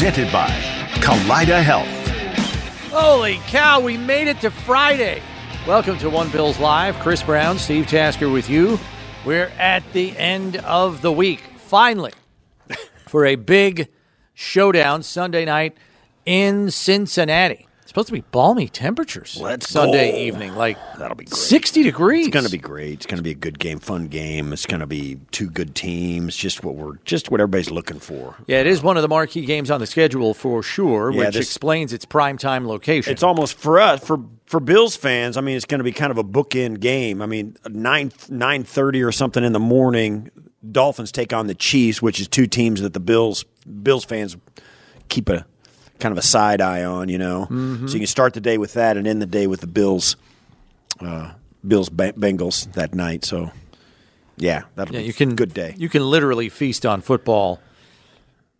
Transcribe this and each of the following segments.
Presented by Kaleida Health. Holy cow, we made it to Friday. Welcome to One Bills Live. Chris Brown, Steve Tasker with you. We're at the end of the week, finally, for a big showdown Sunday night in Cincinnati. Supposed to be balmy temperatures Let's Sunday go. evening, like That'll be great. 60 degrees. It's going to be great. It's going to be a good game, fun game. It's going to be two good teams. Just what we're just what everybody's looking for. Yeah, it is one of the marquee games on the schedule for sure, Yeah, which this- explains its prime time location. It's almost for us for for Bills fans. I mean, it's going to be kind of a bookend game. I mean, nine nine thirty or something in the morning. Dolphins take on the Chiefs, which is two teams that the Bills Bills fans keep a kind of a side eye on. You know, Mm-hmm. so you can start the day with that and end the day with the Bills uh, Bills Ba- Bengals that night. So. Yeah, that'll yeah, be you can a good day. You can literally feast on football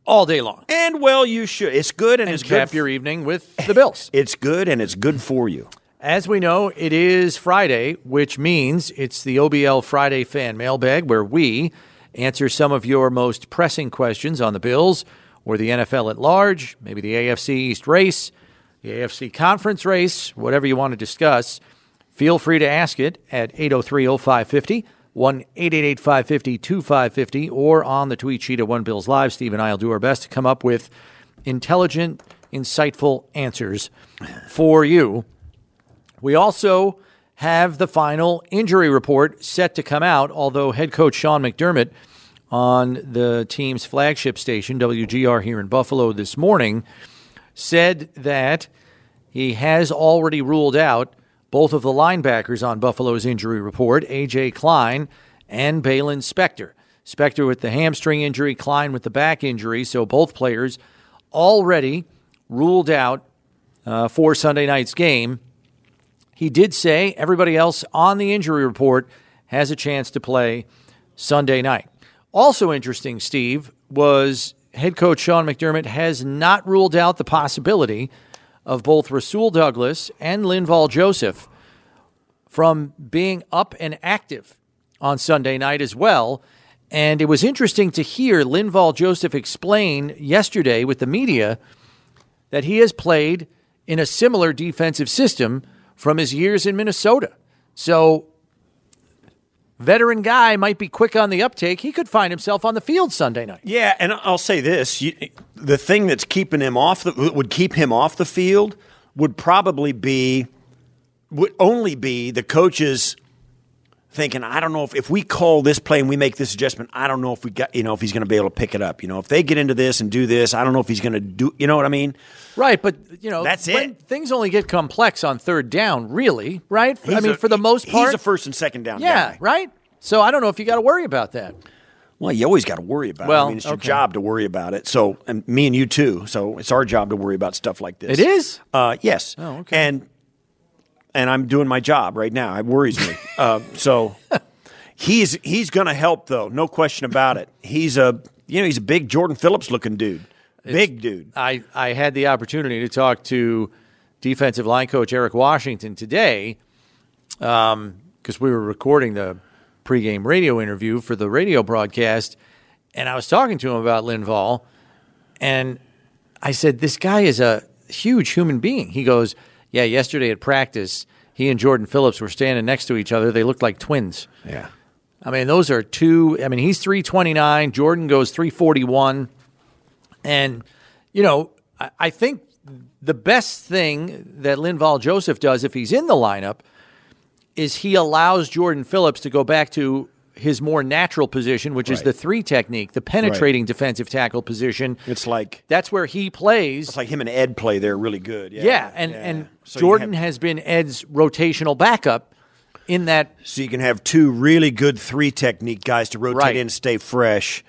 all day long And well, you should. It's good and, and it's cap good. your evening with the Bills. it's good and it's good for you. As we know, it is Friday, which means it's the OBL Friday fan mailbag where we answer some of your most pressing questions on the Bills or the NFL at large, maybe the AFC East race, the AFC conference race, whatever you want to discuss. Feel free to ask it at 803 0550, 1 888 550 2550, or on the tweet sheet at One Bills Live. Steve and I will do our best to come up with intelligent, insightful answers for you. We also have the final injury report set to come out, although head coach Sean McDermott on the team's flagship station, WGR here in Buffalo this morning, said that he has already ruled out both of the linebackers on Buffalo's injury report, A.J. Klein and Baylon Spector. Spector with the hamstring injury, Klein with the back injury, so both players already ruled out uh, for Sunday night's game. He did say everybody else on the injury report has a chance to play Sunday night. Also interesting, Steve, was head coach Sean McDermott has not ruled out the possibility of both Rasul Douglas and Linval Joseph from being up and active on Sunday night as well. And it was interesting to hear Linval Joseph explain yesterday with the media that he has played in a similar defensive system from his years in Minnesota. So, veteran guy might be quick on the uptake. He could find himself on the field Sunday night. Yeah, and I'll say this: you, the thing that's keeping him off the would keep him off the field would probably be would only be the coaches thinking, I don't know if, if we call this play and we make this adjustment, I don't know if we got you know if he's going to be able to pick it up. You know, if they get into this and do this, I don't know if he's going to do. You know what I mean? Right, but you know That's when it. Things only get complex on third down, really. Right? I mean, a- for the most part, he's a first and second down yeah, guy. right. So I don't know if you got to worry about that. Well, you always got to worry about it. Well, I mean, it's your job to worry about it. So, and me and you too. So, it's our job to worry about stuff like this. It is? Uh, yes. Oh, okay. And and I'm doing my job right now. It worries me. uh, so, he's he's going to help though, no question about it. He's a you know he's a big Jordan Phillips looking dude, big dude. I, I had the opportunity to talk to defensive line coach Eric Washington today because we were recording the pregame radio interview for the radio broadcast, and I was talking to him about Linval, and I said, This guy is a huge human being. He goes, Yeah, yesterday at practice, he and Jordan Phillips were standing next to each other. They looked like twins. Yeah. I mean, those are two. I mean, he's 329. Jordan goes 341. And, you know, I, I think the best thing that Linval Joseph does if he's in the lineup is he allows Jordan Phillips to go back to his more natural position, which is the three technique, the penetrating defensive tackle position. It's like That's where he plays. it's like him and Ed play there really good. Yeah. yeah, and, yeah. and So Jordan have- has been Ed's rotational backup in that So you can have two really good three technique guys to rotate Right. in, stay fresh,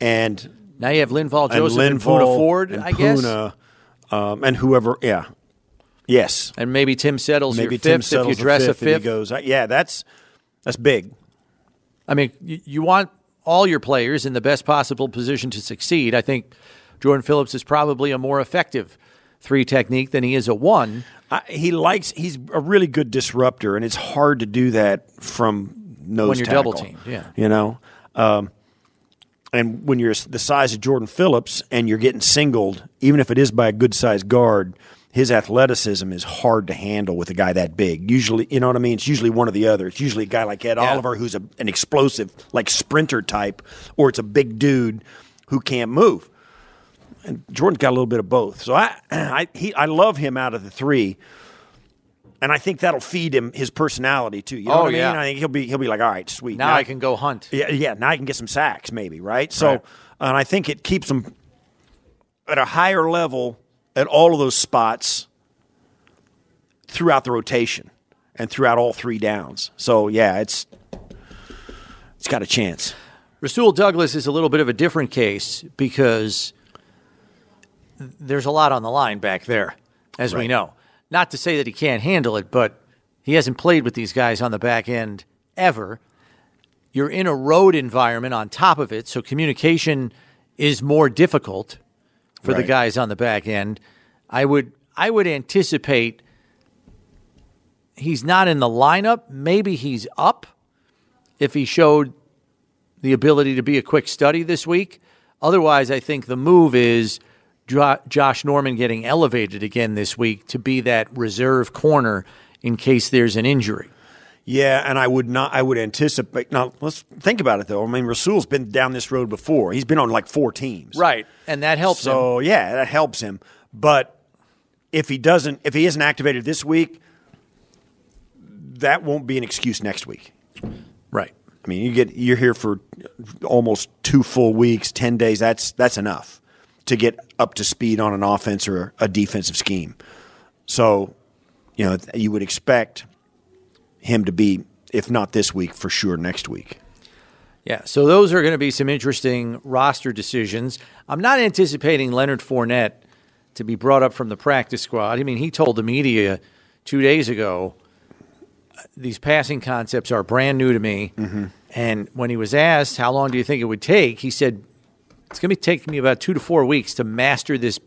and now you have Linval and Joseph and, Linval Poona Ford, and I guess. Poona, um, and whoever. Yeah, yes, And maybe Tim Settles maybe your Tim fifth if you settles dress a fifth and he fifth. goes. Yeah, that's that's big. I mean, you, you want all your players in the best possible position to succeed. I think Jordan Phillips is probably a more effective three technique than he is a one. I, he likes. He's a really good disruptor, and it's hard to do that from nose When you're tackle, double teamed, yeah. you know. Um, and when you're the size of Jordan Phillips and you're getting singled, even if it is by a good sized guard, his athleticism is hard to handle with a guy that big. Usually, you know what I mean? It's usually one or the other. It's usually a guy like Ed Yeah. Oliver who's a, an explosive, like sprinter type, or it's a big dude who can't move. And Jordan's got a little bit of both. So I, I, he, I love him out of the three. And I think that'll feed him his personality too. You know Oh, what I mean? yeah. I think he'll be he'll be like, all right, sweet. Now I can go hunt. Yeah, yeah. Now I can get some sacks, maybe, right? So, Right. and I think it keeps him at a higher level at all of those spots throughout the rotation and throughout all three downs. So, yeah, it's it's got a chance. Rasul Douglas is a little bit of a different case because there's a lot on the line back there, as we know. Not to say that he can't handle it, but he hasn't played with these guys on the back end ever. You're in a road environment on top of it, so communication is more difficult for the guys on the back end. I would I would anticipate he's not in the lineup. Maybe he's up if he showed the ability to be a quick study this week. Otherwise, I think the move is Josh Norman getting elevated again this week to be that reserve corner in case there's an injury. Yeah, and I would not. I would anticipate. Now let's think about it though. I mean, Rasul's been down this road before. He's been on like four teams, Right. And that helps him. So yeah, that helps him. But if he doesn't, if he isn't activated this week, that won't be an excuse next week. Right. I mean, you get you're here for almost two full weeks, ten days. That's that's enough to get up to speed on an offense or a defensive scheme. So, you know, you would expect him to be, if not this week, for sure next week. Yeah, so those are going to be some interesting roster decisions. I'm not anticipating Leonard Fournette to be brought up from the practice squad. I mean, he told the media two days ago these passing concepts are brand new to me. Mm-hmm. And when he was asked, how long do you think it would take? He said, it's going to be taking me about two to four weeks to master this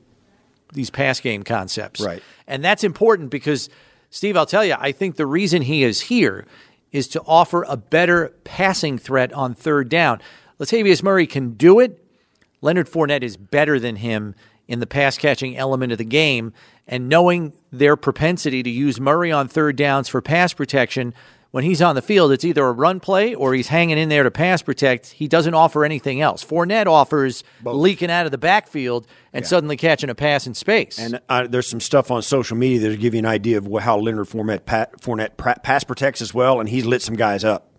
these pass game concepts. Right. And that's important because, Steve, I'll tell you, I think the reason he is here is to offer a better passing threat on third down. Latavius Murray can do it. Leonard Fournette is better than him in the pass catching element of the game. And knowing their propensity to use Murray on third downs for pass protection, when he's on the field, it's either a run play or he's hanging in there to pass protect. He doesn't offer anything else. Fournette offers leaking out of the backfield and suddenly catching a pass in space. And uh, there's some stuff on social media that'll give you an idea of how Leonard Fournette, pa- Fournette pass protects as well, and he's lit some guys up.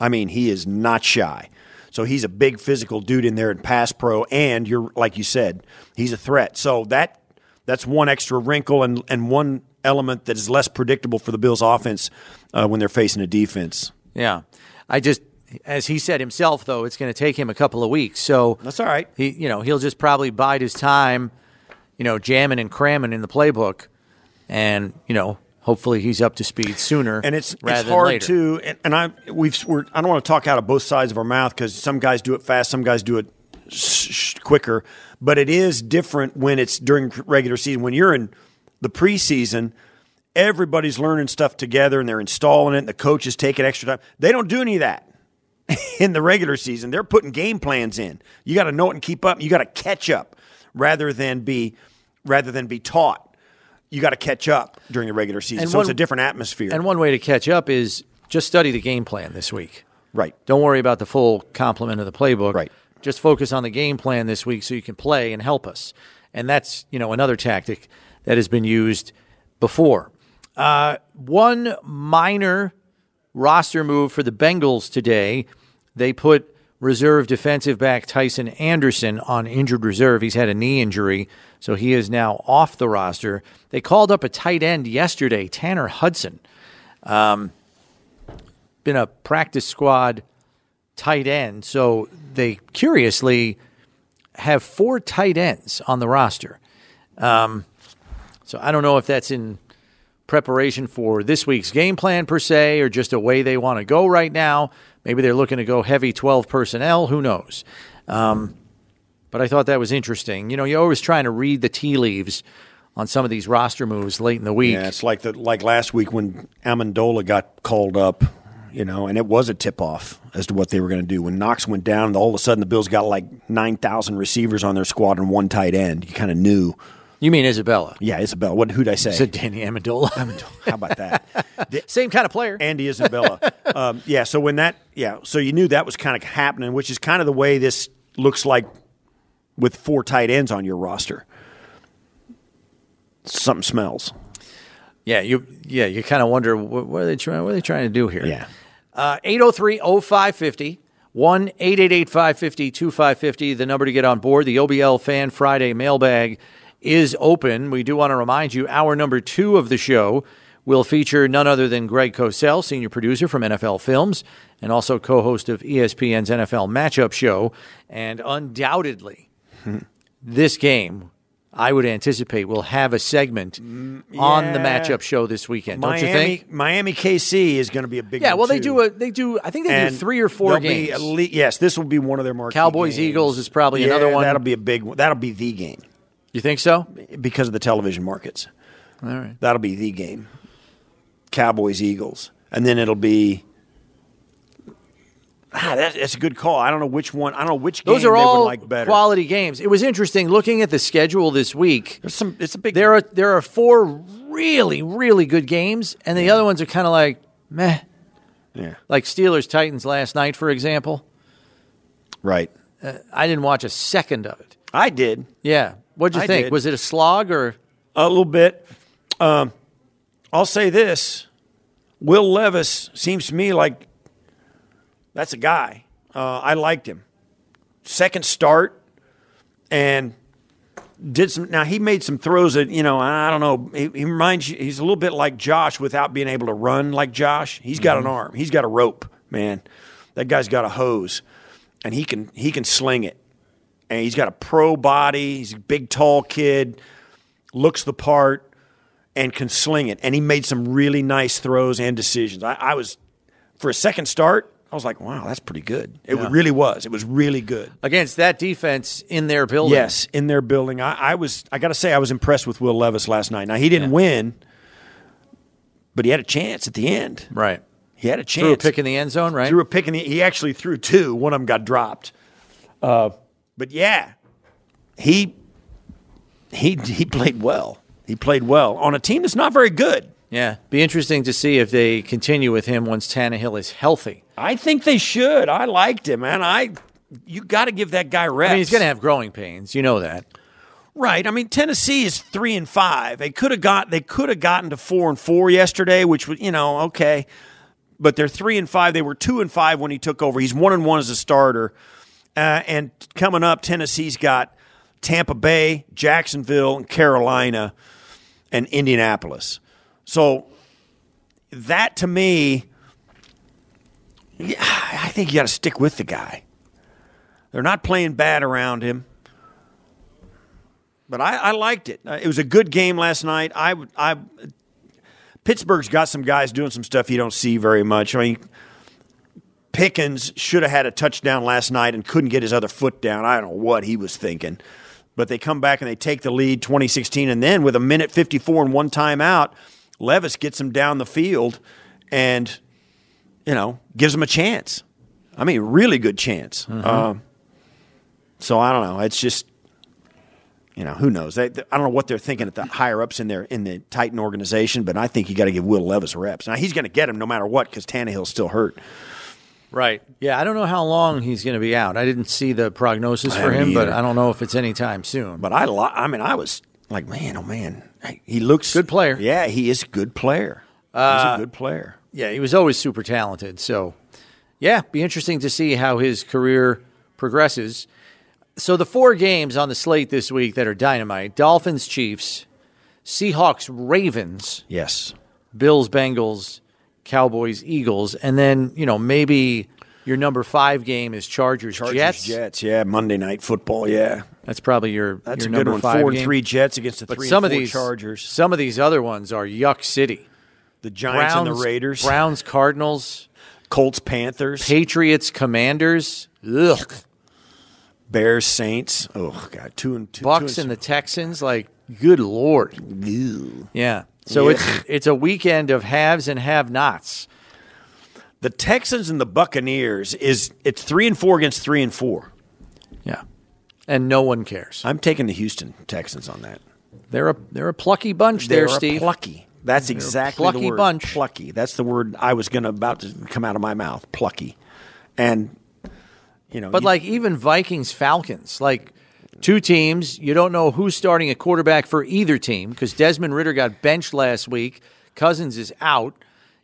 I mean, he is not shy. So he's a big physical dude in there in pass pro, and you're like you said, he's a threat. So that that's one extra wrinkle and and one element that is less predictable for the Bills' offense uh, when they're facing a defense. Yeah. I just as he said himself though, it's going to take him a couple of weeks. So That's all right. He you know, he'll just probably bide his time, you know, jamming and cramming in the playbook and, you know, hopefully he's up to speed sooner and it's rather it's than hard later. to and, and I we've we're, I don't want to talk out of both sides of our mouth because some guys do it fast, some guys do it sh- sh- quicker, but it is different when it's during regular season. When you're in the preseason, everybody's learning stuff together and they're installing it. And the coaches taking extra time. They don't do any of that in the regular season. They're putting game plans in. You got to know it and keep up. You got to catch up rather than be rather than be taught. You got to catch up during the regular season. And so it's a different atmosphere. And one way to catch up is just study the game plan this week. right. Don't worry about the full complement of the playbook. Right. Just focus on the game plan this week so you can play and help us. And that's, you know, another tactic that has been used before. Uh, one minor roster move for the Bengals today. They put reserve defensive back Tyson Anderson on injured reserve. He's had a knee injury, so he is now off the roster. They called up a tight end yesterday, Tanner Hudson. Um, been a practice squad tight end, so they curiously have four tight ends on the roster. Um, so I don't know if that's in preparation for this week's game plan per se, or just a way they want to go right now. Maybe they're looking to go heavy 12 personnel. Who knows? Um, but I thought that was interesting. You know, you're always trying to read the tea leaves on some of these roster moves late in the week. Yeah, it's like the like last week when Amendola got called up. you know, and it was a tip off as to what they were going to do. When Knox went down, all of a sudden the Bills got like 9,000 receivers on their squad and one tight end. You kind of knew. You mean Isabella? Yeah, Isabella. What, who'd I say? Said Danny Amendola. How about that? Same kind of player. Andy Isabella. um, yeah, so when that, yeah, so you knew that was kind of happening, which is kind of the way this looks like with four tight ends on your roster. Something smells. Yeah, you yeah, you kind of wonder what, what, are they trying what are they trying to do here? Yeah. Uh 803-0550 1 550 2550 the number to get on board. The OBL Fan Friday mailbag is open. We do want to remind you hour number 2 of the show will feature none other than Greg Cosell, senior producer from NFL Films and also co-host of E ESPN's NFL Matchup show and undoubtedly this game I would anticipate will have a segment on the Mm, matchup show this weekend. Don't you think? Miami KC is going to be a big Yeah, well, they do a they do. I think they And do three or 4 there'll be games. least- yes, this will be one of their marquee Cowboys, games. Eagles is probably Yeah, another one. That'll be a big one. That'll be the game you think so? because of the television markets. All right. That'll be the game. Cowboys, Eagles, and then it'll be. Ah, that, that's a good call. I don't know which one. I don't know which Those game are they all would like better. quality games. It was interesting looking at the schedule this week. There's some. It's a big. There are there are four really really good games, and the other ones are kind of like meh. yeah. Like Steelers Titans last night, for example. Right. I didn't watch a second of it. I did Yeah, what'd you I think? did. Was it a slog or? a little bit. Um, I'll say this: Will Levis seems to me like that's a guy. Uh, I liked him. Second start, and did some. Now he made some throws that you know I don't know. He, he reminds you. He's a little bit like Josh without being able to run like Josh. He's got an arm. He's got a rope, man. That guy's got a hose, and he can he can sling it. And he's got a pro body. He's a big, tall kid looks the part and can sling it. And he made some really nice throws and decisions. I, I was, for a second start, I was like, wow, that's pretty good. It really was. It was really good. Against that defense in their building. Yes, in their building. I, I was, I got to say, I was impressed with Will Levis last night. Now, he didn't win, but he had a chance at the end. Right. He had a chance. Threw a pick in the end zone, right? Threw a pick in the, he actually threw two. One of them got dropped. Uh, but yeah, he, he, he played well. He played well on a team that's not very good. Yeah. Be interesting to see if they continue with him once Tannehill is healthy. I think they should. I liked him, man. I you got to give that guy reps. I mean, he's going to have growing pains. You know that. right. I mean, Tennessee is three and five. They could have got they could have gotten to four and four yesterday, which was you know okay, but they're three and five. They were two and five when he took over. He's one and one as a starter, uh, and coming up, Tennessee's got Tampa Bay, Jacksonville, and Carolina, and Indianapolis. So that to me, I think you got to stick with the guy. They're not playing bad around him. But I, I liked it. Uh, it was a good game last night. I, I, Pittsburgh's got some guys doing some stuff you don't see very much. I mean, Pickens should have had a touchdown last night and couldn't get his other foot down. I don't know what he was thinking. But they come back and they take the lead 2016. And then with a minute 54 and one timeout, Levis gets him down the field and, you know, gives him a chance. I mean, really good chance. Um, so I don't know. It's just, you know, who knows? They, I don't know what they're thinking at the higher ups in their in the Titan organization, but I think you got to give Will Levis reps. Now he's going to get him no matter what because Tannehill's still hurt. Right. Yeah, I don't know how long he's going to be out. I didn't see the prognosis I for him, but. I don't know if it's anytime soon. But I, li- I mean, I was like, man, oh man, he looks Good player. Yeah, he is a good player. he's a uh, good player. yeah, he was always super talented. So, yeah, be interesting to see how his career progresses. So, the four games on the slate this week that are dynamite Dolphins, Chiefs, Seahawks, Ravens, Yes. Bills, Bengals, Cowboys, Eagles, and then, you know, maybe your number five game is Chargers, Chargers, Jets. Jets. Yeah, Monday night football. Yeah, That's probably your, that's your a good number one. five Four and game. three Jets against the But three some and of four these Chargers. some of these other ones are Yuck City. The Giants Browns, and the Raiders. Browns, Cardinals, Colts, Panthers. Patriots, Commanders, ugh, Bears, Saints. Oh God, two and two. Bucks two and the Texans. Like, good lord, Ew. yeah. So Yeah. it's it's a weekend of haves and have-nots. The Texans and the Buccaneers is it's three and four against three and four. Yeah. And no one cares. I'm taking the Houston Texans on that. They're a they're a plucky bunch They're there, Steve. plucky. That's exactly plucky the word. bunch. Plucky. That's the word I was going to about to come out of my mouth. Plucky, and you know, But you- like even Vikings Falcons, like two teams, you don't know who's starting a quarterback for either team because Desmond Ridder got benched last week. Cousins is out.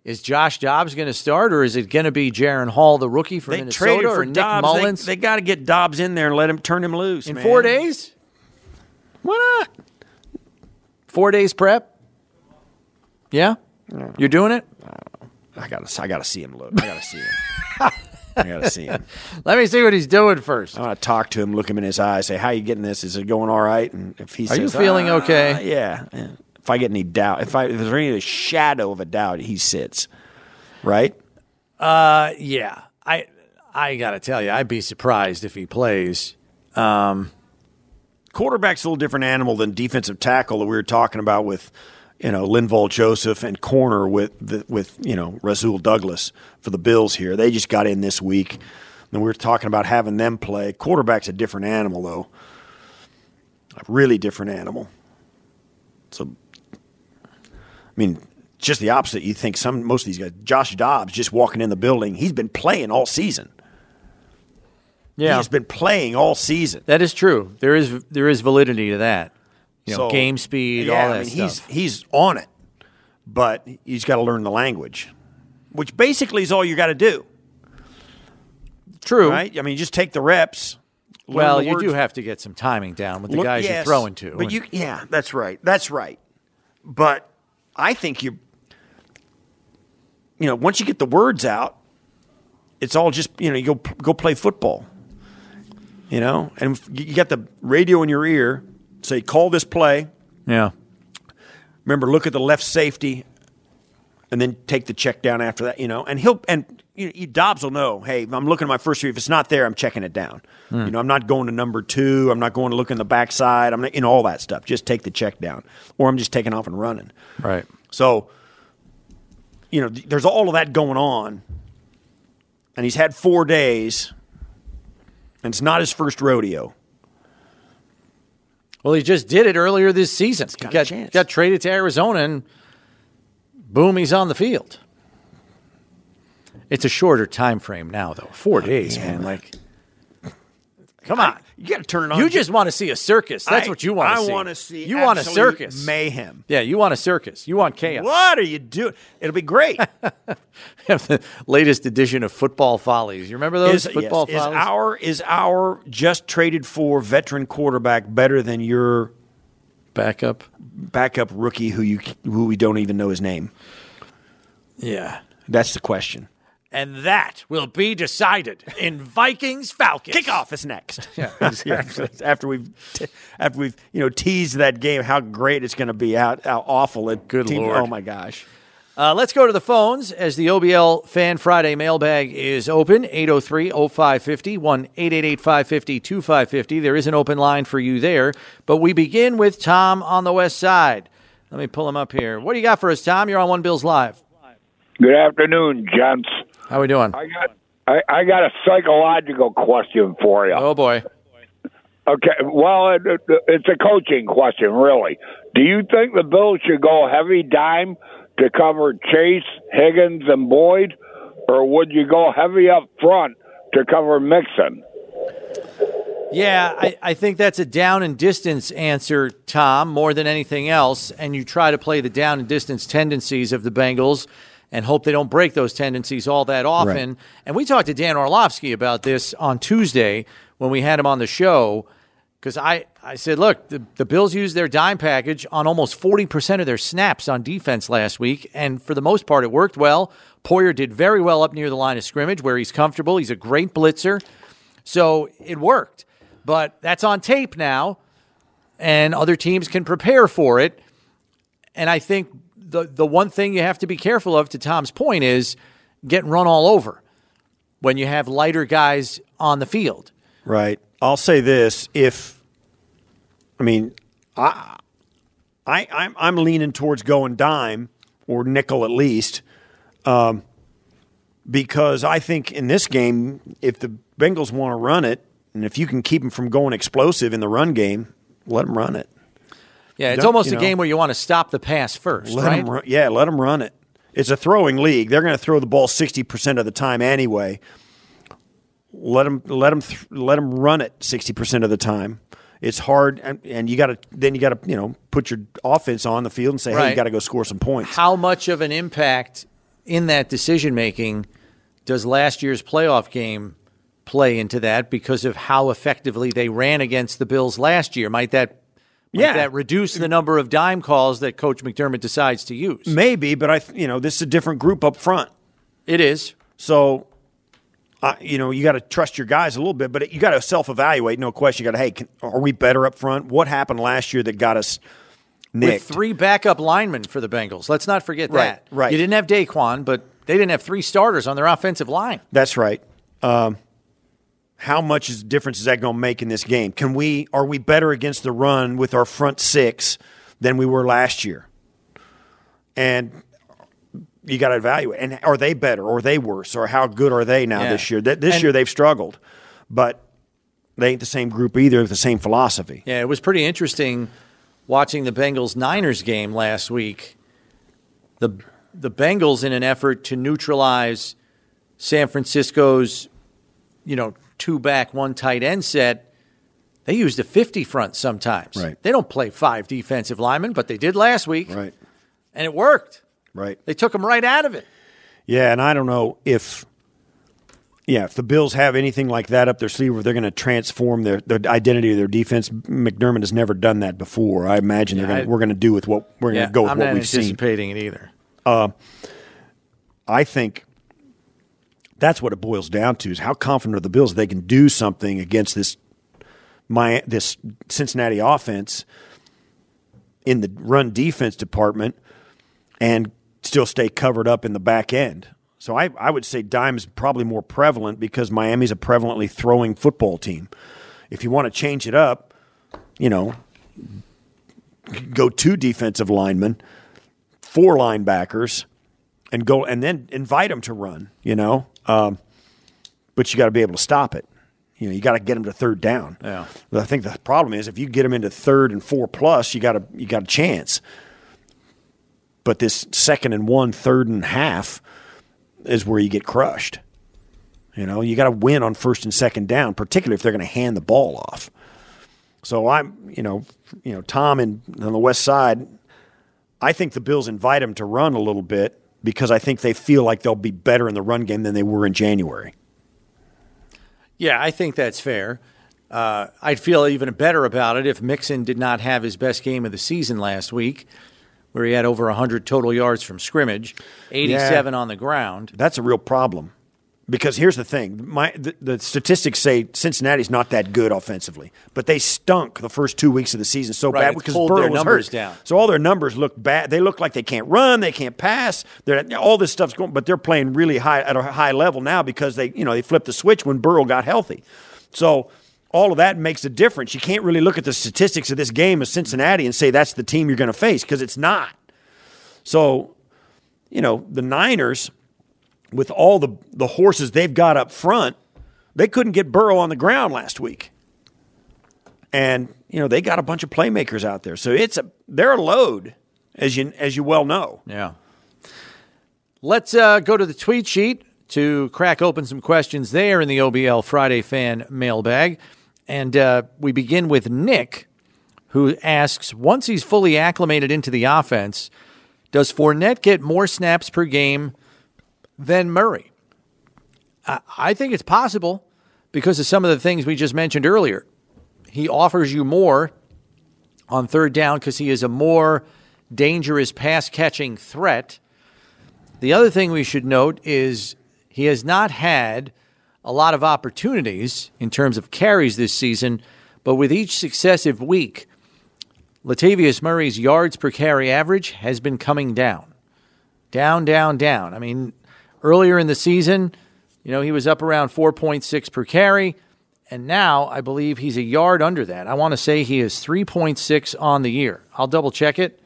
Is Josh Dobbs going to start, or is it going to be Jaren Hall, the rookie from they Minnesota, traded for or Nick Dobbs. Mullens They, got to get Dobbs in there and let him turn him loose in man. four days? Why not? Four days prep? Yeah, you're doing it. I got to. I got to see him look. I got to see him. I got to see him. Let me see what he's doing first. I want to talk to him, look him in his eyes, say, "How you getting this? Is it going all right?" And if he Are you feeling "Ah, okay?" Yeah, yeah. If I get any doubt, if I if there's any shadow of a doubt, he sits. Right? Uh, yeah, I I got to tell you, I'd be surprised if he plays. Um, quarterback's a little different animal than defensive tackle that we were talking about with you know Linval Joseph and corner with the, with you know Rasul Douglas for the Bills here. They just got in this week. And we were talking about having them play. Quarterback's a different animal though. A really different animal. So I mean just the opposite. You think some most of these guys Josh Dobbs just walking in the building, he's been playing all season. Yeah, He's been playing all season. that is true. There is there is validity to that. You know, So, game speed, yeah, all that I mean, stuff. He's he's on it, but he's got to learn the language, which basically is all you got to do, True. right? I mean, just take the reps. Well, you words. do have to get some timing down with the Look- guys yes, you're throwing to. But you, yeah, that's right. That's right. But I think you, you know, once you get the words out, it's all just you know you go go play football. You know, and you got the radio in your ear. Say, call this play. yeah. Remember, look at the left safety, and then take the check down after that. You know, and he'll and you know, Dobbs will know. Hey, I'm looking at my first read. If it's not there, I'm checking it down. Hmm. You know, I'm not going to number two. I'm not going to look in the backside. I'm not, you know all that stuff. Just take the check down, or I'm just taking off and running. Right. So, you know, there's all of that going on, and he's had four days, and it's not his first rodeo. Well, he just did it earlier this season. He got a got, chance. got traded to Arizona, and boom, he's on the field. It's a shorter time frame now, though. Four oh, days, man. Like, come on. You got to turn it on. You just want to see a circus. That's I- what you want to I see. wanna see You want a circus. mayhem. Yeah, you want a circus. You want chaos. What are you doing? It'll be great. the latest edition of Football Follies. You remember those is, Football yes, is Follies? our is our just traded for veteran quarterback better than your Backup. backup rookie who you who we don't even know his name? Yeah. That's the question. And that will be decided in Vikings Falcons. Kickoff is next. Yeah, after we've t- after we've you know teased that game, how great it's going to be, how, how awful it. Good team- Lord. Oh my gosh. Uh, let's go to the phones as the OBL Fan Friday mailbag is open 803 0550 1 888 550 2550. There is an open line for you there, but we begin with Tom on the west side. Let me pull him up here. What do you got for us, Tom? You're on One Bills Live. Good afternoon, gents. How we doing? I got I, I got a psychological question for you. Oh, boy. Okay, well, it, it, it's a coaching question, really. Do you think the Bills should go heavy dime to cover Chase, Higgins, and Boyd, or would you go heavy up front to cover Mixon? Yeah, I, I think that's a down and distance answer, Tom, more than anything else. And you try to play the down and distance tendencies of the Bengals and hope they don't break those tendencies all that often. And we talked to Dan Orlovsky about this on Tuesday when we had him on the show. Because I, I said, look, the, the Bills used their dime package on almost 40% of their snaps on defense last week. And for the most part, it worked well. Poyer did very well up near the line of scrimmage where he's comfortable. He's a great blitzer. So it worked. But that's on tape now, and other teams can prepare for it. And I think the, the one thing you have to be careful of, to Tom's point, is getting run all over when you have lighter guys on the field. Right. I'll say this: if I mean, I, I, I'm I'm leaning towards going dime or nickel at least, um, because I think in this game, if the Bengals want to run it, and if you can keep them from going explosive in the run game, let them run it. Yeah, it's Don't- almost a know. game where you want to stop the pass first, Let right? run, yeah, let them run it. It's a throwing league. They're going to throw the ball sixty percent of the time anyway. Let them let them th- let them run it sixty percent of the time. It's hard, and, and you got to then you got to you know put your offense on the field and say, hey, Right. you got to go score some points. How much of an impact in that decision making does last year's playoff game play into that because of how effectively they ran against the Bills last year? Might that might Yeah. that reduce the number of dime calls that Coach McDermott decides to use? Maybe, but I you know this is a different group up front. It is. So, uh, you know, you got to trust your guys a little bit, but you got to self evaluate. No question. You got to, hey, can, are we better up front? What happened last year that got us With three backup linemen for the Bengals. Let's not forget Right, that. right. You didn't have Daquan, but they didn't have three starters on their offensive line. That's right. Um, how much is the difference is that going to make in this game? Can we are we better against the run with our front six than we were last year? And you got to evaluate. And are they better or are they worse or how good are they now Yeah. this year? Th- This And- year they've struggled, but they ain't the same group either. With the same philosophy. Yeah, it was pretty interesting watching the Bengals Niners game last week. The the Bengals in an effort to neutralize San Francisco's, you know, two back, one tight end set, they used a 50 front sometimes. Right. They don't play five defensive linemen, but they did last week. Right. And it worked. Right. They took them right out of it. Yeah, and I don't know if yeah, if the Bills have anything like that up their sleeve where they're going to transform their the identity of their defense. McDermott has never done that before. I imagine they're Yeah, going I- we're going to do with what we're going to go with I'm what not we've seen. anticipating it either. Uh, I think that's what it boils down to: is how confident are the Bills they can do something against this my this Cincinnati offense in the run defense department and still stay covered up in the back end. So I, I would say dime is probably more prevalent because Miami's a prevalently throwing football team. If you want to change it up, you know, go two defensive linemen, four linebackers, and go and then invite them to run. You know, um, but you got to be able to stop it. You know, you got to get them to third down. Yeah. I think the problem is if you get them into third and four plus, you got a you got a chance. But this second and one, third and half is where you get crushed. You know, you got to win on first and second down, particularly if they're going to hand the ball off. So I'm, you know, you know, Tom and on the west side, I think the Bills invite him to run a little bit because I think they feel like they'll be better in the run game than they were in January. Yeah, I think that's fair. Uh, I'd feel even better about it if Mixon did not have his best game of the season last week, where he had over 100 total yards from scrimmage, 87 on the ground. That's a real problem. Because here's the thing: my the, the statistics say Cincinnati's not that good offensively, but they stunk the first two weeks of the season so Right, bad because Burrow their was numbers hurt. down. So all their numbers look bad. They look like they can't run, they can't pass. They're all this stuff's going, but they're playing really high at a high level now because they you know they flipped the switch when Burrow got healthy. So all of that makes a difference. You can't really look at the statistics of this game as Cincinnati and say that's the team you're going to face because it's not. So you know the Niners with all the, the horses they've got up front, they couldn't get Burrow on the ground last week. And, you know, they got a bunch of playmakers out there. So it's a they're a load, as you as you well know. Yeah. Let's uh, go to the tweet sheet to crack open some questions there in the OBL Friday fan mailbag. And uh, we begin with Nick, who asks Once he's fully acclimated into the offense, does Fournette get more snaps per game than Murray? I, think it's possible because of some of the things we just mentioned earlier. He offers you more on third down because he is a more dangerous pass catching threat. The other thing we should note is he has not had a lot of opportunities in terms of carries this season, but with each successive week, Latavius Murray's yards per carry average has been coming down. Down, down, down. I mean, earlier in the season, you know, he was up around 4.6 per carry, and now I believe he's a yard under that. I want to say he is 3.6 on the year. I'll double check it,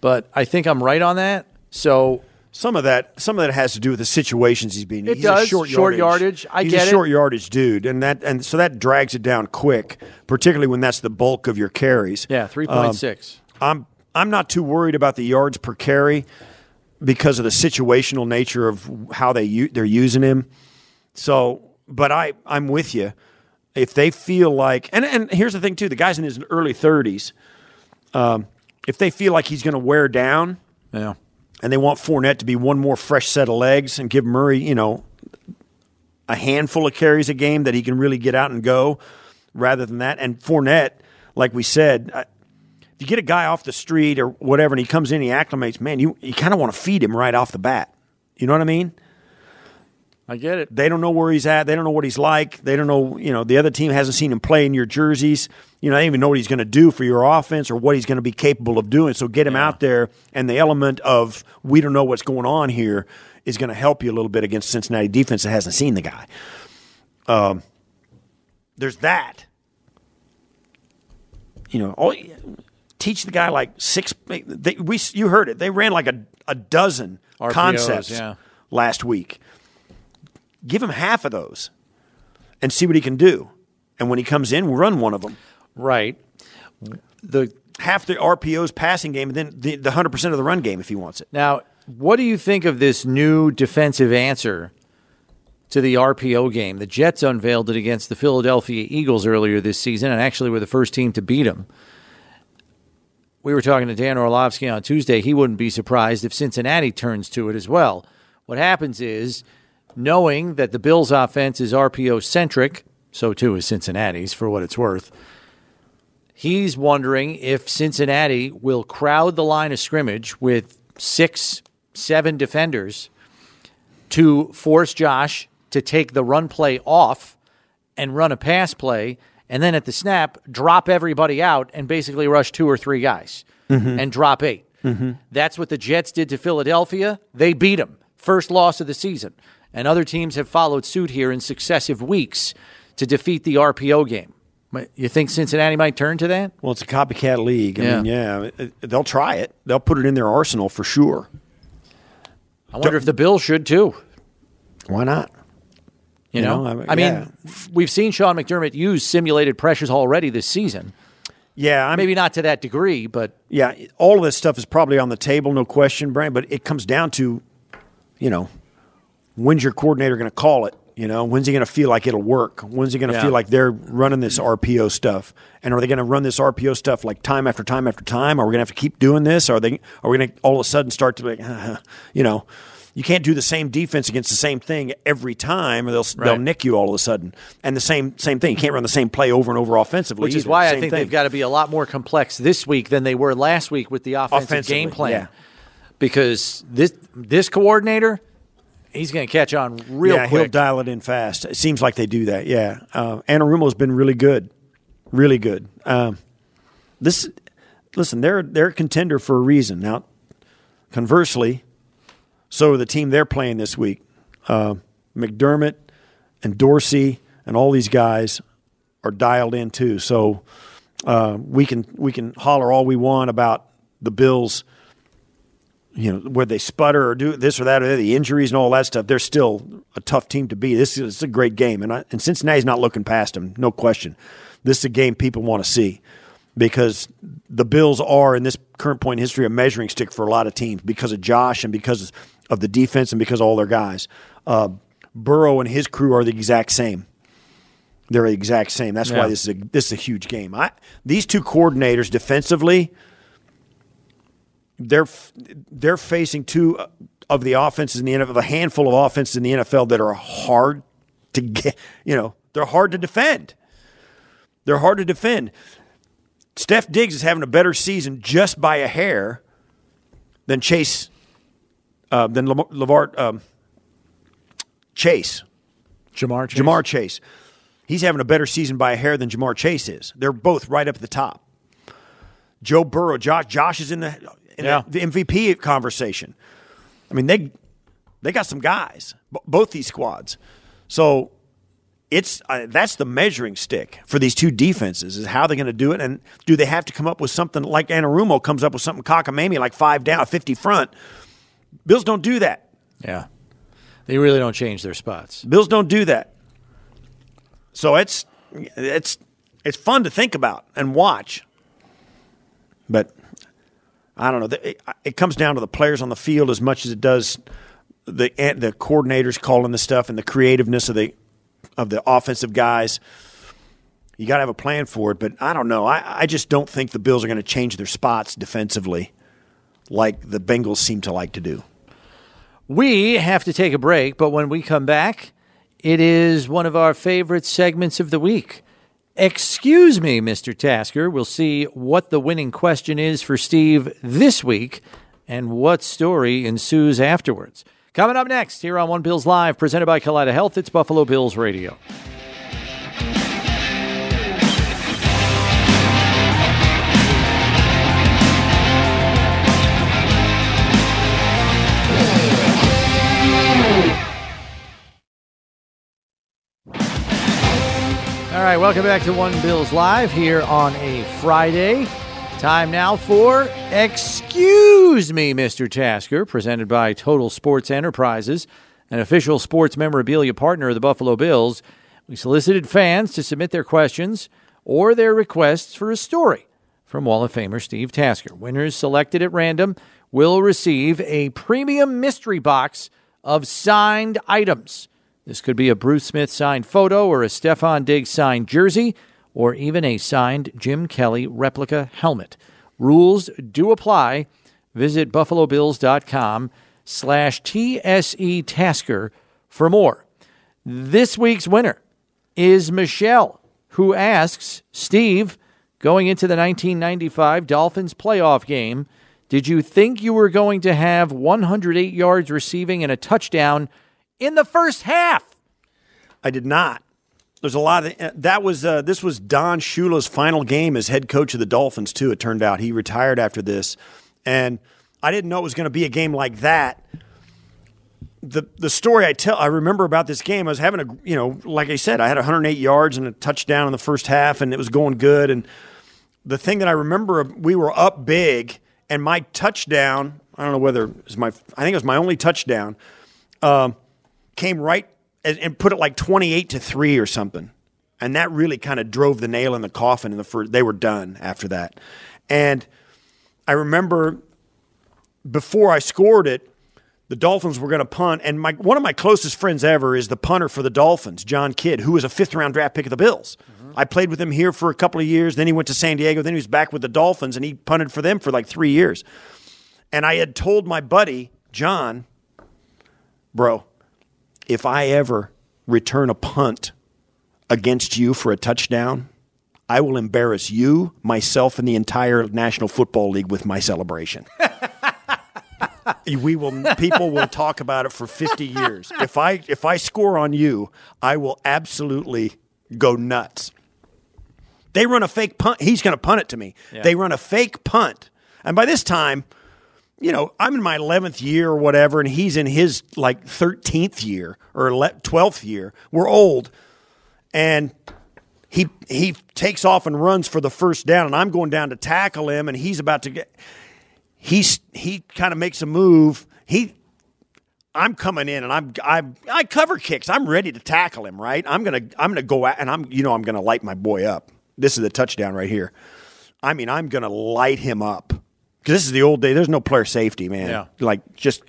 but I think I'm right on that. So Some of that, some of that has to do with the situations he's being. It he's does. A short, Short yardage. yardage. I he's get a it. short yardage dude, and that and so that drags it down quick, particularly when that's the bulk of your carries. Yeah, three point six. Um, I'm I'm not too worried about the yards per carry because of the situational nature of how they u- they're using him. So, but I I'm with you. If they feel like, and and here's the thing too, the guy's in his early 30s. Um, if they feel like he's going to wear down, yeah. and they want Fournette to be one more fresh set of legs and give Murray, you know, a handful of carries a game that he can really get out and go, rather than that. And Fournette, like we said, you get a guy off the street or whatever, and he comes in, he acclimates, man, you you kind of want to feed him right off the bat. You know what I mean? I get it. They don't know where he's at. They don't know what he's like. They don't know, you know, the other team hasn't seen him play in your jerseys. You know, they don't even know what he's going to do for your offense or what he's going to be capable of doing. So get him out there, and the element of we don't know what's going on here is going to help you a little bit against Cincinnati defense that hasn't seen the guy. Um, there's that. You know, all, teach the guy like six. They, we you heard it. They ran like a a dozen RPOs, concepts yeah. last week give him half of those and see what he can do. And when he comes in, we'll run one of them. Right. The Half the RPO's passing game, and then the, the 100% of the run game if he wants it. Now, what do you think of this new defensive answer to the RPO game? The Jets unveiled it against the Philadelphia Eagles earlier this season and actually were the first team to beat them. We were talking to Dan Orlovsky on Tuesday. He wouldn't be surprised if Cincinnati turns to it as well. What happens is, knowing that the Bills' offense is RPO centric, so too is Cincinnati's, for what it's worth. He's wondering if Cincinnati will crowd the line of scrimmage with six, seven defenders to force Josh to take the run play off and run a pass play, and then at the snap, drop everybody out and basically rush two or three guys mm-hmm. and drop 8 mm-hmm. That's what the Jets did to Philadelphia. They beat them. First loss of the season. And other teams have followed suit here in successive weeks to defeat the RPO game. You think Cincinnati might turn to that? Well, it's a copycat league. I Yeah. mean, yeah, they'll try it. They'll put it in their arsenal for sure. I wonder if the Bills should too. Why not? You, You know, know, I- I mean, yeah. we've seen Sean McDermott use simulated pressures already this season. Yeah, I Maybe not to that degree, but yeah, all of this stuff is probably on the table, no question, Brian. But it comes down to, you know, when's your coordinator going to call it? You know, when's he going to feel like it'll work? When's he going to Yeah. feel like they're running this RPO stuff? And are they going to run this RPO stuff like time after time after time? Are we going to have to keep doing this? Are they? Are we going to all of a sudden start to like, you know, you can't do the same defense against the same thing every time, or they'll they'll nick you all of a sudden. And the same same thing, you can't run the same play over and over offensively. which is either. why I think thing. they've got to be a lot more complex this week than they were last week with the offensive game plan. yeah. Because this this coordinator, he's going to catch on real yeah, he'll dial it in fast. It seems like they do that. Yeah, uh, Anarumo's been really good, really good. Um, this, listen, they're they're a contender for a reason. Now, conversely, so the team they're playing this week. Uh, McDermott and Dorsey and all these guys are dialed in too. So uh, we can we can holler all we want about the Bills you know, where they sputter or do this or that or the injuries and all that stuff, they're still a tough team to beat. This is a great game, and I, and Cincinnati's not looking past them, no question. This is a game people want to see because the Bills are in this current point in history a measuring stick for a lot of teams because of Josh and because of the defense and because all their guys. Uh, Burrow and his crew are the exact same. They're the exact same. That's Yeah. why this is a this is a huge game. I, these two coordinators defensively they're they're facing two of the offenses in the NFL, a handful of offenses in the NFL that are hard to get. You know, they're hard to defend. They're hard to defend. Steph Diggs is having a better season just by a hair than Chase, uh, than Lamar, Lavar, um, Chase. Ja'Marr Chase. Ja'Marr Chase. He's having a better season by a hair than Jamar Chase is. They're both right up at the top. Joe Burrow, Josh, Josh is in the in Yeah. the, the MVP conversation. I mean, they they got some guys, b- both these squads. So it's uh, that's the measuring stick for these two defenses is how they're going to do it, and do they have to come up with something like Anarumo comes up with something cockamamie like five down, fifty front Bills don't do that. Yeah. They really don't change their spots. Bills don't do that. So it's it's it's fun to think about and watch. But I don't know. It, it comes down to the players on the field as much as it does the the coordinators calling the stuff and the creativeness of the of the offensive guys. You got to have a plan for it, but I don't know. I, I just don't think the Bills are going to change their spots defensively like the Bengals seem to like to do. We have to take a break, but when we come back, it is one of our favorite segments of the week. Excuse me, Mr. Tasker. We'll see what the winning question is for Steve this week and what story ensues afterwards. Coming up next here on One Bills Live, presented by Kaleida Health, it's Buffalo Bills Radio. All right, welcome back to One Bills Live here on a Friday. Time now for Excuse Me, Mr. Tasker, presented by Total Sports Enterprises, an official sports memorabilia partner of the Buffalo Bills. We solicited fans to submit their questions or their requests for a story from Wall of Famer Steve Tasker. Winners selected at random will receive a premium mystery box of signed items. This could be a Bruce Smith signed photo or a Stefon Diggs signed jersey or even a signed Jim Kelly replica helmet. Rules do apply. Visit buffalobills.com slash TSE Tasker for more. This week's winner is Michelle, who asks, Steve, going into the 1995 Dolphins playoff game, did you think you were going to have 108 yards receiving and a touchdown in the first half. I did not. There's a lot of that was uh, this was Don Shula's final game as head coach of the Dolphins too. It turned out he retired after this, and I didn't know it was going to be a game like that. The the story I tell I remember about this game I was having a you know like I said I had 108 yards and a touchdown in the first half and it was going good and the thing that I remember we were up big and my touchdown I don't know whether it was my I think it was my only touchdown. Um, came right and, and put it like 28 to 3 or something. And that really kind of drove the nail in the coffin. In the first, they were done after that. And I remember before I scored it, the Dolphins were going to punt, and my one of my closest friends ever is the punter for the Dolphins, John Kidd, who was a fifth round draft pick of the Bills. Mm-hmm. I played with him here for a couple of years. Then he went to San Diego. Then he was back with the Dolphins, and he punted for them for like three years. And I had told my buddy John, bro, if I ever return a punt against you for a touchdown, I will embarrass you, myself, and the entire National Football League with my celebration. we will people will talk about it for 50 years. If I if I score on you, I will absolutely go nuts. They run a fake punt. He's going to punt it to me. Yeah. They run a fake punt. And by this time, you know, I'm in my 11th year or whatever, and he's in his like 13th year or 12th year. We're old. And he he takes off and runs for the first down, and I'm going down to tackle him, and he's about to get. He's he kind of makes a move. He, I'm coming in, and I'm I I cover kicks. I'm ready to tackle him. Right. I'm gonna I'm gonna go out, and I'm you know I'm gonna light my boy up. This is the touchdown right here. I mean, I'm gonna light him up this is the old day. There's no player safety, man. Yeah. Like just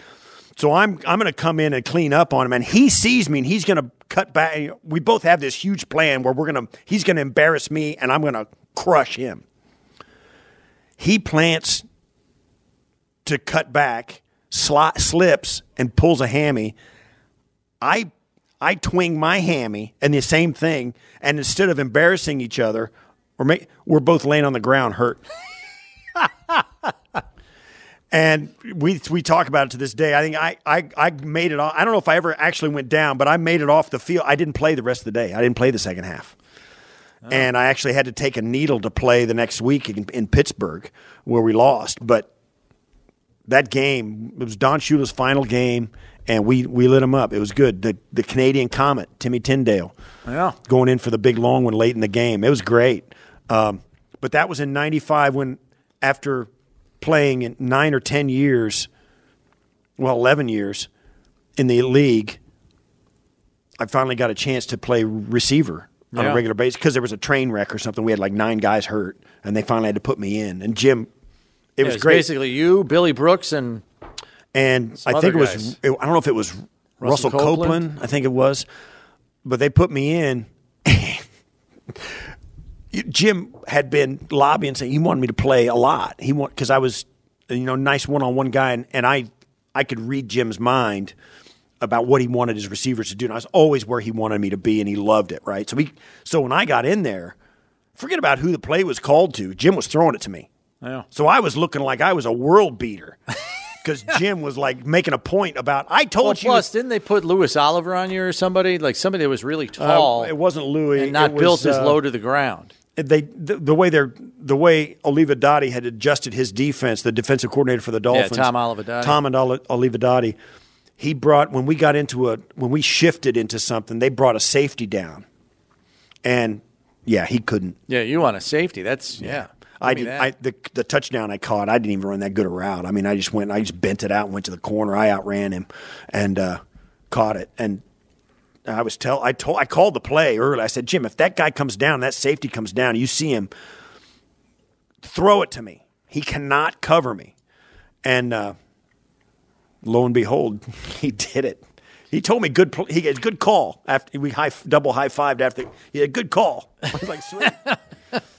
so I'm I'm going to come in and clean up on him, and he sees me, and he's going to cut back. We both have this huge plan where we're going to he's going to embarrass me, and I'm going to crush him. He plants to cut back, sli- slips, and pulls a hammy. I I twing my hammy, and the same thing. And instead of embarrassing each other, we're, make, we're both laying on the ground hurt. and we we talk about it to this day. I think I, I, I made it off. I don't know if I ever actually went down, but I made it off the field. I didn't play the rest of the day. I didn't play the second half. Oh. And I actually had to take a needle to play the next week in, in Pittsburgh, where we lost. But that game, it was Don Shula's final game, and we, we lit him up. It was good. The the Canadian Comet, Timmy Tindale, yeah. going in for the big long one late in the game. It was great. Um, but that was in '95 when after playing in nine or ten years, well, 11 years in the league, I finally got a chance to play receiver on Yeah. a regular basis because there was a train wreck or something. We had like nine guys hurt, and they finally had to put me in. And Jim, it was great. basically you, Billy Brooks, and and I think it was guys. I don't know if it was Russell, Russell Copeland. Copeland? I think it was, but they put me in. Jim had been lobbying saying he wanted me to play a lot. He want because I was you know nice one on one guy and, and I I could read Jim's mind about what he wanted his receivers to do. And I was always where he wanted me to be, and he loved it. Right. So we so when I got in there, forget about who the play was called to. Jim was throwing it to me. Yeah. So I was looking like I was a world beater because Jim was like making a point about. I told well, you. plus, didn't they put Louis Oliver on you or somebody like somebody that was really tall? Uh, it wasn't Louis. and not it was, built as uh, low to the ground. They the, the way they're the way Olivadotti had adjusted his defense, the defensive coordinator for the Dolphins, yeah, Tom Olivadotti. Tom and Oli- Olivadotti, he brought when we got into a when we shifted into something, they brought a safety down, and yeah, he couldn't. Yeah, you want a safety? That's yeah. I Give me did. I, the the touchdown I caught, I didn't even run that good a route. I mean, I just went, I just bent it out and went to the corner. I outran him and uh, caught it. And I was tell, I told, I called the play early. I said, Jim, if that guy comes down, that safety comes down, you see him, throw it to me. He cannot cover me. And uh, lo and behold, he did it. He told me good. pl- He had good call after we high double high fived after. He had good call. I was like, sweet.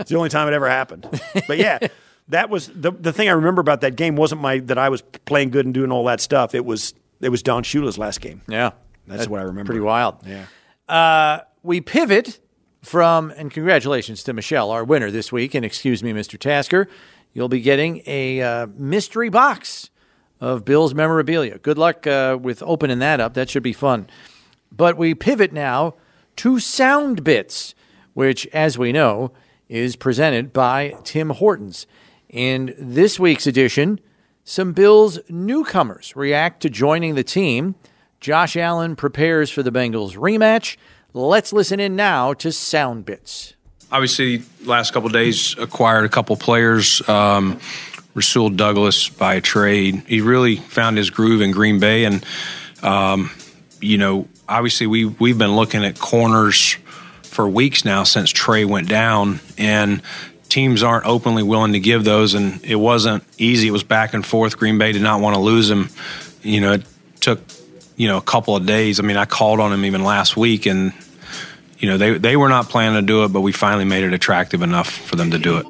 It's the only time it ever happened. But yeah, that was the the thing I remember about that game wasn't my that I was playing good and doing all that stuff. It was it was Don Shula's last game. yeah, That's what I remember. Pretty wild. Yeah. Uh, we pivot from, and congratulations to Michelle, our winner this week. And excuse me, Mr. Tasker, you'll be getting a uh, mystery box of Bill's memorabilia. Good luck uh, with opening that up. That should be fun. But we pivot now to Sound Bits, which, as we know, is presented by Tim Hortons. In this week's edition, some Bills newcomers react to joining the team. Josh Allen prepares for the Bengals rematch. Let's listen in now to Sound Bits. obviously last couple days acquired a couple players. Um, rasul douglas by trade. He really found his groove in green bay. And um, you know obviously we, we've been looking at corners for weeks now since trey went down. And teams aren't openly willing to give those. And it wasn't easy. It was back and forth. Green bay did not want to lose him. You know it took you know a couple of days i mean i called on him even last week and you know they they were not planning to do it, but we finally made it attractive enough for them to do it.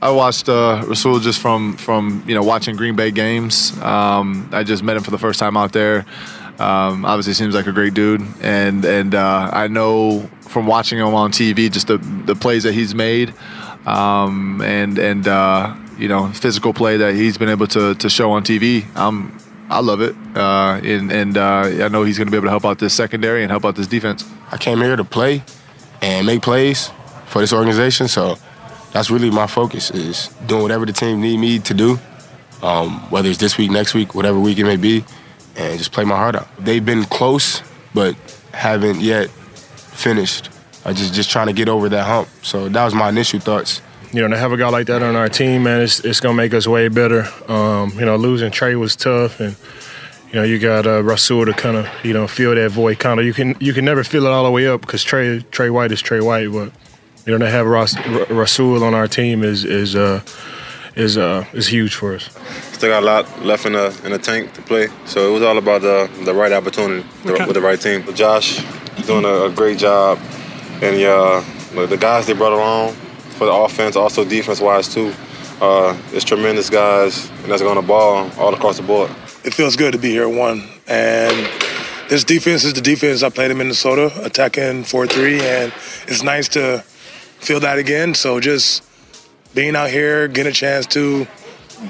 I watched uh, Rasul just from from you know watching Green Bay games. Um, I just met him for the first time out there. Um, obviously, seems like a great dude, and and uh, I know from watching him on TV just the the plays that he's made, um, and and uh, you know physical play that he's been able to to show on TV. Um, I love it, uh, and and uh, I know he's going to be able to help out this secondary and help out this defense. I came here to play and make plays for this organization. So that's really my focus is doing whatever the team need me to do, um, whether it's this week, next week, whatever week it may be, and just play my heart out. They've been close, but haven't yet finished. I just just trying to get over that hump. So that was my initial thoughts. You know, to have a guy like that on our team, man, it's, it's going to make us way better. Um, you know, losing Trey was tough, and you know, you got uh, Rasul to kind of you know fill that void. Kind of, you can you can never fill it all the way up because Trey Trey White is Trey White, but you know, to have Ras, R- Rasul on our team is is uh, is uh, is huge for us. Still got a lot left in the in the tank to play, so it was all about the the right opportunity the, with the right team. Josh doing a, a great job, and uh, the- the guys they brought along for the offense, also defense wise too. Uh, it's tremendous guys, and that's going to ball all across the board. it feels good to be here one. And this defense is the defense I played in Minnesota, attacking 4-3, and it's nice to feel that again. So just being out here, getting a chance to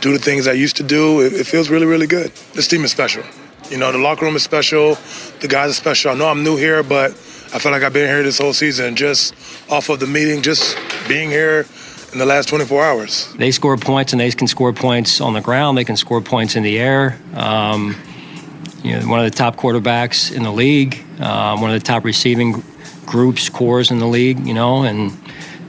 do the things I used to do, it, it feels really, really good. This team is special. You know, the locker room is special, the guys are special. I know I'm new here, but I feel like I've been here this whole season just off of the meeting, just being here in the last 24 hours. they score points and they can score points on the ground. They can score points in the air. Um, you know, one of the top quarterbacks in the league, um, one of the top receiving groups, cores in the league. You know, and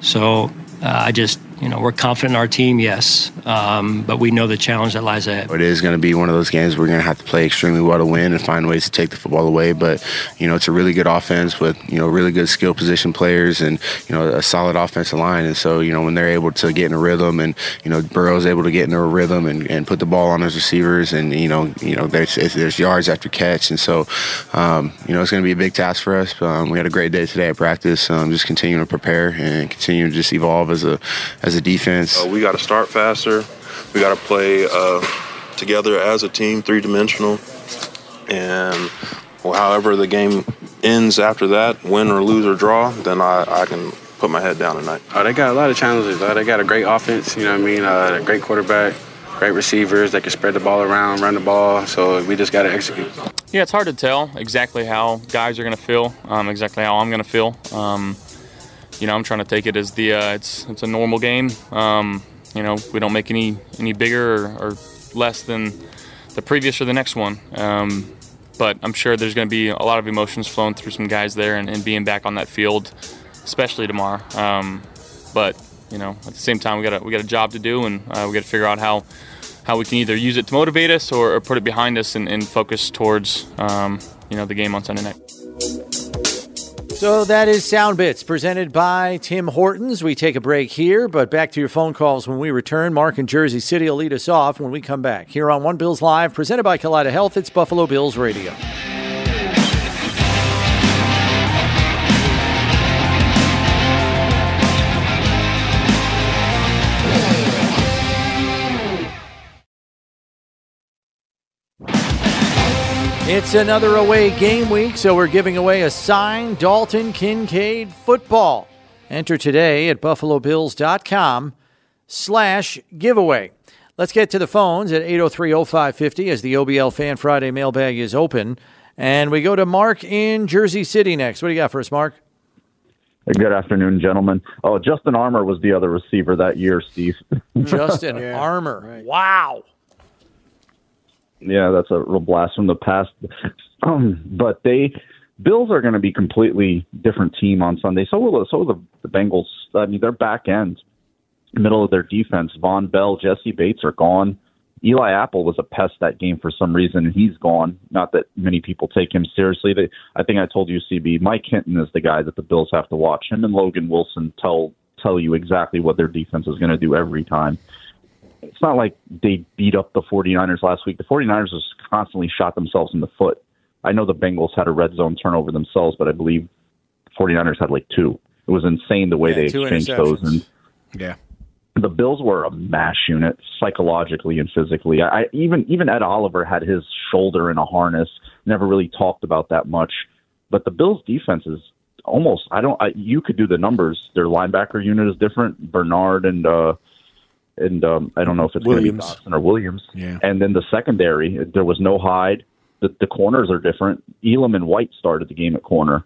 so uh, I just you know, we're confident in our team, yes, um, but we know the challenge that lies ahead. It is going to be one of those games we're going to have to play extremely well to win and find ways to take the football away. But you know, it's a really good offense with you know really good skill position players and you know a solid offensive line. And so you know when they're able to get in a rhythm and you know Burrow's able to get in a rhythm and, and put the ball on his receivers and you know you know there's there's yards after catch. And so um, you know it's going to be a big task for us. Um, we had a great day today at practice. Um, just continuing to prepare and continue to just evolve as a as a defense. Uh, we got to start faster. We got to play uh, together as a team, three dimensional. And well, however the game ends after that, win or lose or draw, then I, I can put my head down tonight. Uh, they got a lot of challenges. Uh, they got a great offense, you know what I mean? Uh, a great quarterback, great receivers that can spread the ball around, run the ball. So we just got to execute. Yeah, it's hard to tell exactly how guys are going to feel, um, exactly how I'm going to feel. Um, you know, I'm trying to take it as the uh, it's it's a normal game. Um, you know, we don't make any any bigger or, or, less than the previous or the next one. Um, but I'm sure there's going to be a lot of emotions flowing through some guys there, and, and being back on that field, especially tomorrow. Um, but you know, at the same time, we got a, we got a job to do, and uh, we got to figure out how how we can either use it to motivate us or, or put it behind us and, and focus towards um, you know the game on Sunday night. So that is Sound Bits presented by Tim Hortons. We take a break here, but back to your phone calls when we return. Mark in Jersey City will lead us off when we come back. Here on One Bills Live, presented by Kaleida Health, it's Buffalo Bills Radio. It's another away game week, so we're giving away a signed Dalton Kincaid football. Enter today at buffalobills.com slash giveaway. Let's get to the phones at 803-0550 as the OBL Fan Friday mailbag is open. And we go to Mark in Jersey City next. What do you got for us, Mark? Good afternoon, gentlemen. Oh, Justin Armour was the other receiver that year, Steve. Justin yeah. Armour. Right. Wow. Yeah, that's a real blast from the past. Um, but they Bills are going to be completely different team on Sunday. So will so will the, the Bengals. I mean, their back end, middle of their defense, Vonn Bell, Jesse Bates are gone. Eli Apple was a pest that game for some reason, and he's gone. Not that many people take him seriously. They, I think I told you, CB, Mike Hilton is the guy that the Bills have to watch. Him and Logan Wilson tell tell you exactly what their defense is going to do every time it's not like they beat up the 49ers last week. The 49ers just constantly shot themselves in the foot. I know the Bengals had a red zone turnover themselves, but I believe the 49ers had like two. It was insane the way yeah, they exchanged those. And yeah. The Bills were a mash unit psychologically and physically. I even even Ed Oliver had his shoulder in a harness. Never really talked about that much, but the Bills' defense is almost. I don't. I, you could do the numbers. Their linebacker unit is different. Bernard and uh, and um, I don't know if it's going to be Dodson or Williams. Yeah. And then the secondary, there was no Hyde. The, the corners are different. Elam and White started the game at corner,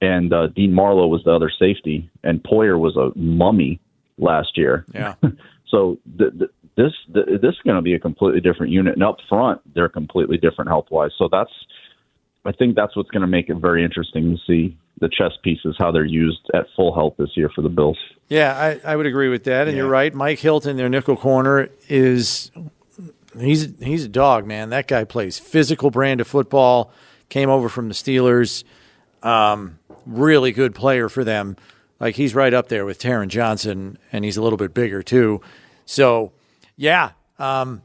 and uh, Dean Marlowe was the other safety, and Poyer was a mummy last year. Yeah. so the, the, this the, this is going to be a completely different unit, and up front they're completely different health wise. So that's I think that's what's going to make it very interesting to see the chess pieces how they're used at full health this year for the Bills. Yeah, I, I would agree with that, and yeah. you're right. Mike Hilton, their nickel corner, is he's he's a dog, man. That guy plays physical brand of football. Came over from the Steelers. Um, really good player for them. Like he's right up there with Taron Johnson, and he's a little bit bigger too. So, yeah, um,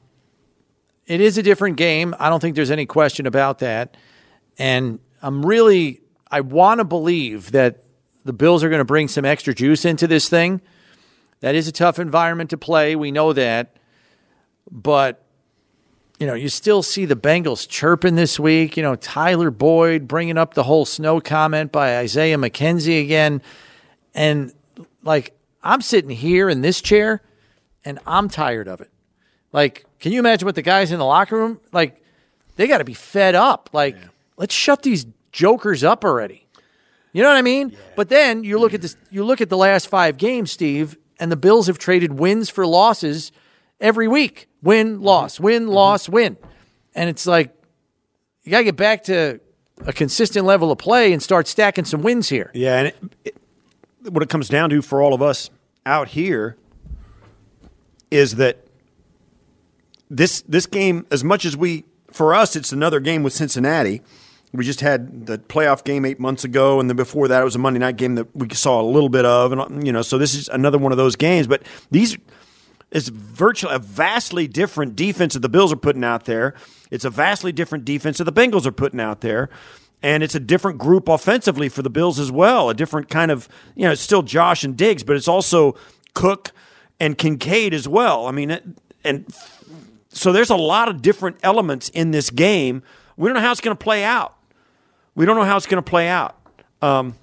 it is a different game. I don't think there's any question about that. And I'm really, I want to believe that the Bills are going to bring some extra juice into this thing. That is a tough environment to play. We know that. But, you know, you still see the Bengals chirping this week. You know, Tyler Boyd bringing up the whole snow comment by Isaiah McKenzie again. And, like, I'm sitting here in this chair and I'm tired of it. Like, can you imagine what the guys in the locker room, like, they got to be fed up. Like, yeah let's shut these jokers up already. You know what I mean? Yeah. But then you look at this you look at the last 5 games, Steve, and the Bills have traded wins for losses every week. Win, mm-hmm. loss, win, mm-hmm. loss, win. And it's like you got to get back to a consistent level of play and start stacking some wins here. Yeah, and it, it, what it comes down to for all of us out here, is that this this game, as much as we for us, it's another game with Cincinnati. We just had the playoff game eight months ago, and then before that, it was a Monday night game that we saw a little bit of, and you know, so this is another one of those games. But these is virtually a vastly different defense that the Bills are putting out there. It's a vastly different defense that the Bengals are putting out there. And it's a different group offensively for the Bills as well. A different kind of, you know, it's still Josh and Diggs, but it's also Cook and Kincaid as well. I mean, and so there's a lot of different elements in this game. We don't know how it's going to play out. We don't know how it's going to play out. Um,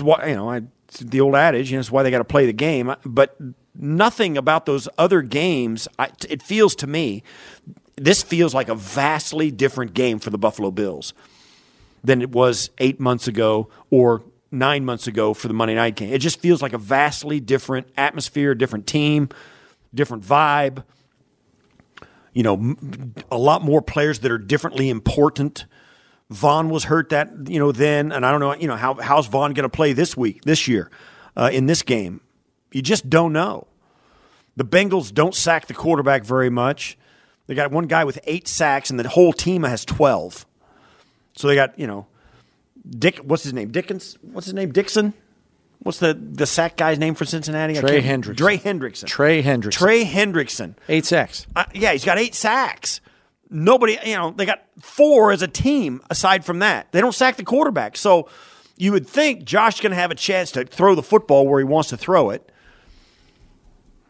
why, you know, I, the old adage, you know, it's why they got to play the game. But nothing about those other games, I, it feels to me, this feels like a vastly different game for the Buffalo Bills than it was eight months ago or nine months ago for the Monday night game. It just feels like a vastly different atmosphere, different team, different vibe. You know, a lot more players that are differently important. Von was hurt that you know then, and I don't know you know how how's Von going to play this week, this year, uh, in this game. You just don't know. The Bengals don't sack the quarterback very much. They got one guy with eight sacks, and the whole team has twelve. So they got you know, Dick. What's his name? Dickens. What's his name? Dixon. What's the the sack guy's name for Cincinnati? Trey Hendrickson. Trey Hendrickson. Trey Hendrickson. Trey Hendrickson. Eight sacks. Uh, yeah, he's got eight sacks. Nobody, you know, they got four as a team aside from that. They don't sack the quarterback. So you would think Josh's going to have a chance to throw the football where he wants to throw it.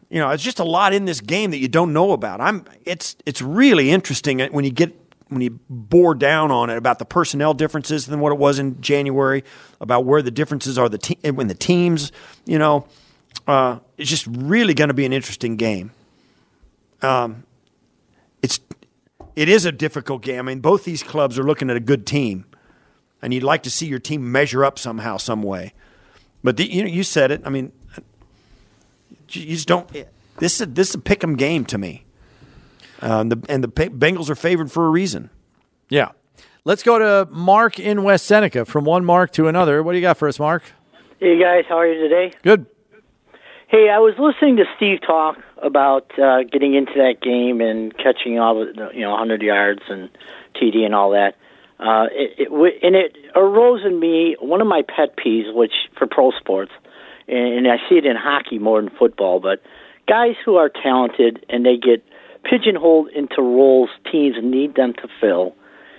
You know, it's just a lot in this game that you don't know about. I'm it's it's really interesting when you get when you bore down on it about the personnel differences than what it was in January, about where the differences are the te- when the teams, you know, uh, it's just really going to be an interesting game. Um, it is a difficult game. I mean, both these clubs are looking at a good team, and you'd like to see your team measure up somehow, some way. But the, you know, you said it. I mean, you just don't. This is this is a pick 'em game to me. Uh, and the and the Pe- Bengals are favored for a reason. Yeah. Let's go to Mark in West Seneca. From one Mark to another. What do you got for us, Mark? Hey guys, how are you today? Good. Hey, I was listening to Steve talk about uh, getting into that game and catching all the you know 100 yards and TD and all that. Uh, it, it and it arose in me one of my pet peeves, which for pro sports, and, and I see it in hockey more than football. But guys who are talented and they get pigeonholed into roles teams need them to fill,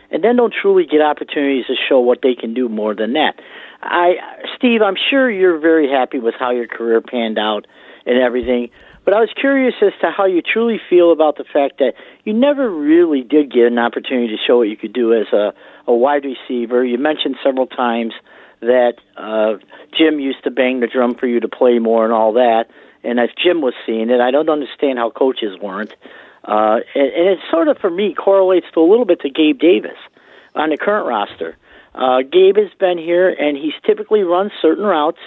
and then don't truly get opportunities to show what they can do more than that. I, Steve, I'm sure you're very happy with how your career panned out and everything, but I was curious as to how you truly feel about the fact that you never really did get an opportunity to show what you could do as a, a wide receiver. You mentioned several times that uh, Jim used to bang the drum for you to play more and all that. And if Jim was seeing it, I don't understand how coaches weren't. Uh, and, and it sort of, for me, correlates to a little bit to Gabe Davis on the current roster. Uh, Gabe has been here, and he's typically run certain routes,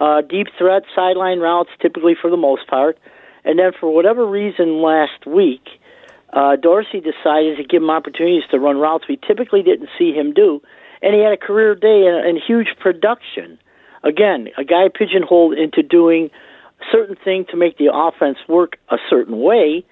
uh, deep threat, sideline routes, typically for the most part. And then, for whatever reason, last week, uh, Dorsey decided to give him opportunities to run routes we typically didn't see him do, and he had a career day and, and huge production. Again, a guy pigeonholed into doing certain thing to make the offense work a certain way,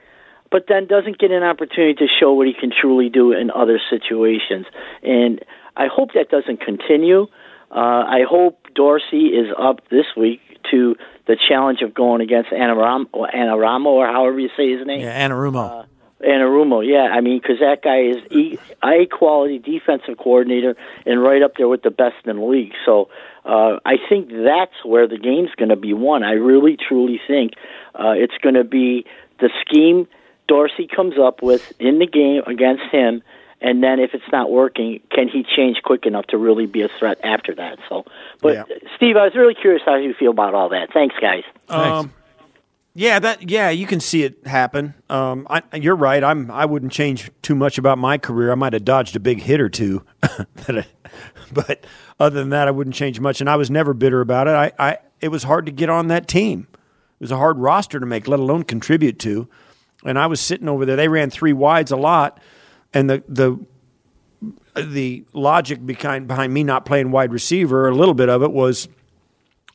but then doesn't get an opportunity to show what he can truly do in other situations. And I hope that doesn't continue. Uh, I hope Dorsey is up this week to the challenge of going against Anaram, or Anaramo, or however you say his name. Yeah, Anarumo. Anarumo, yeah. I mean, because that guy is e- a quality defensive coordinator and right up there with the best in the league. So uh, I think that's where the game's going to be won. I really, truly think uh, it's going to be the scheme Dorsey comes up with in the game against him. And then, if it's not working, can he change quick enough to really be a threat after that? So, but Yeah. Steve, I was really curious how you feel about all that. Thanks, guys. Um, yeah, that yeah, you can see it happen. Um, I, you're right. I'm I wouldn't change too much about my career. I might have dodged a big hit or two, I- but other than that, I wouldn't change much. And I was never bitter about it. I, I it was hard to get on that team. It was a hard roster to make, let alone contribute to. And I was sitting over there. They ran three wides a lot, and the the the logic behind behind me not playing wide receiver, a little bit of it was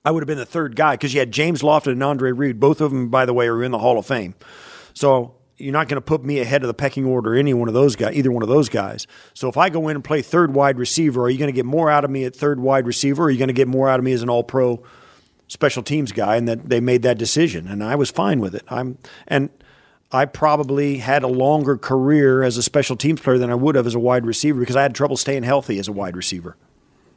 I would have been the third guy because you had James Lofton and Andre Reed. Both of them, by the way, are in the Hall of Fame. So you're not going to put me ahead of the pecking order, any one of those guys, either one of those guys. So if I go in and play third wide receiver, are you going to get more out of me at third wide receiver, or are you going to get more out of me as an All Pro special teams guy? And that they made that decision, and I was fine with it. I'm and I probably had a longer career as a special teams player than I would have as a wide receiver because I had trouble staying healthy as a wide receiver.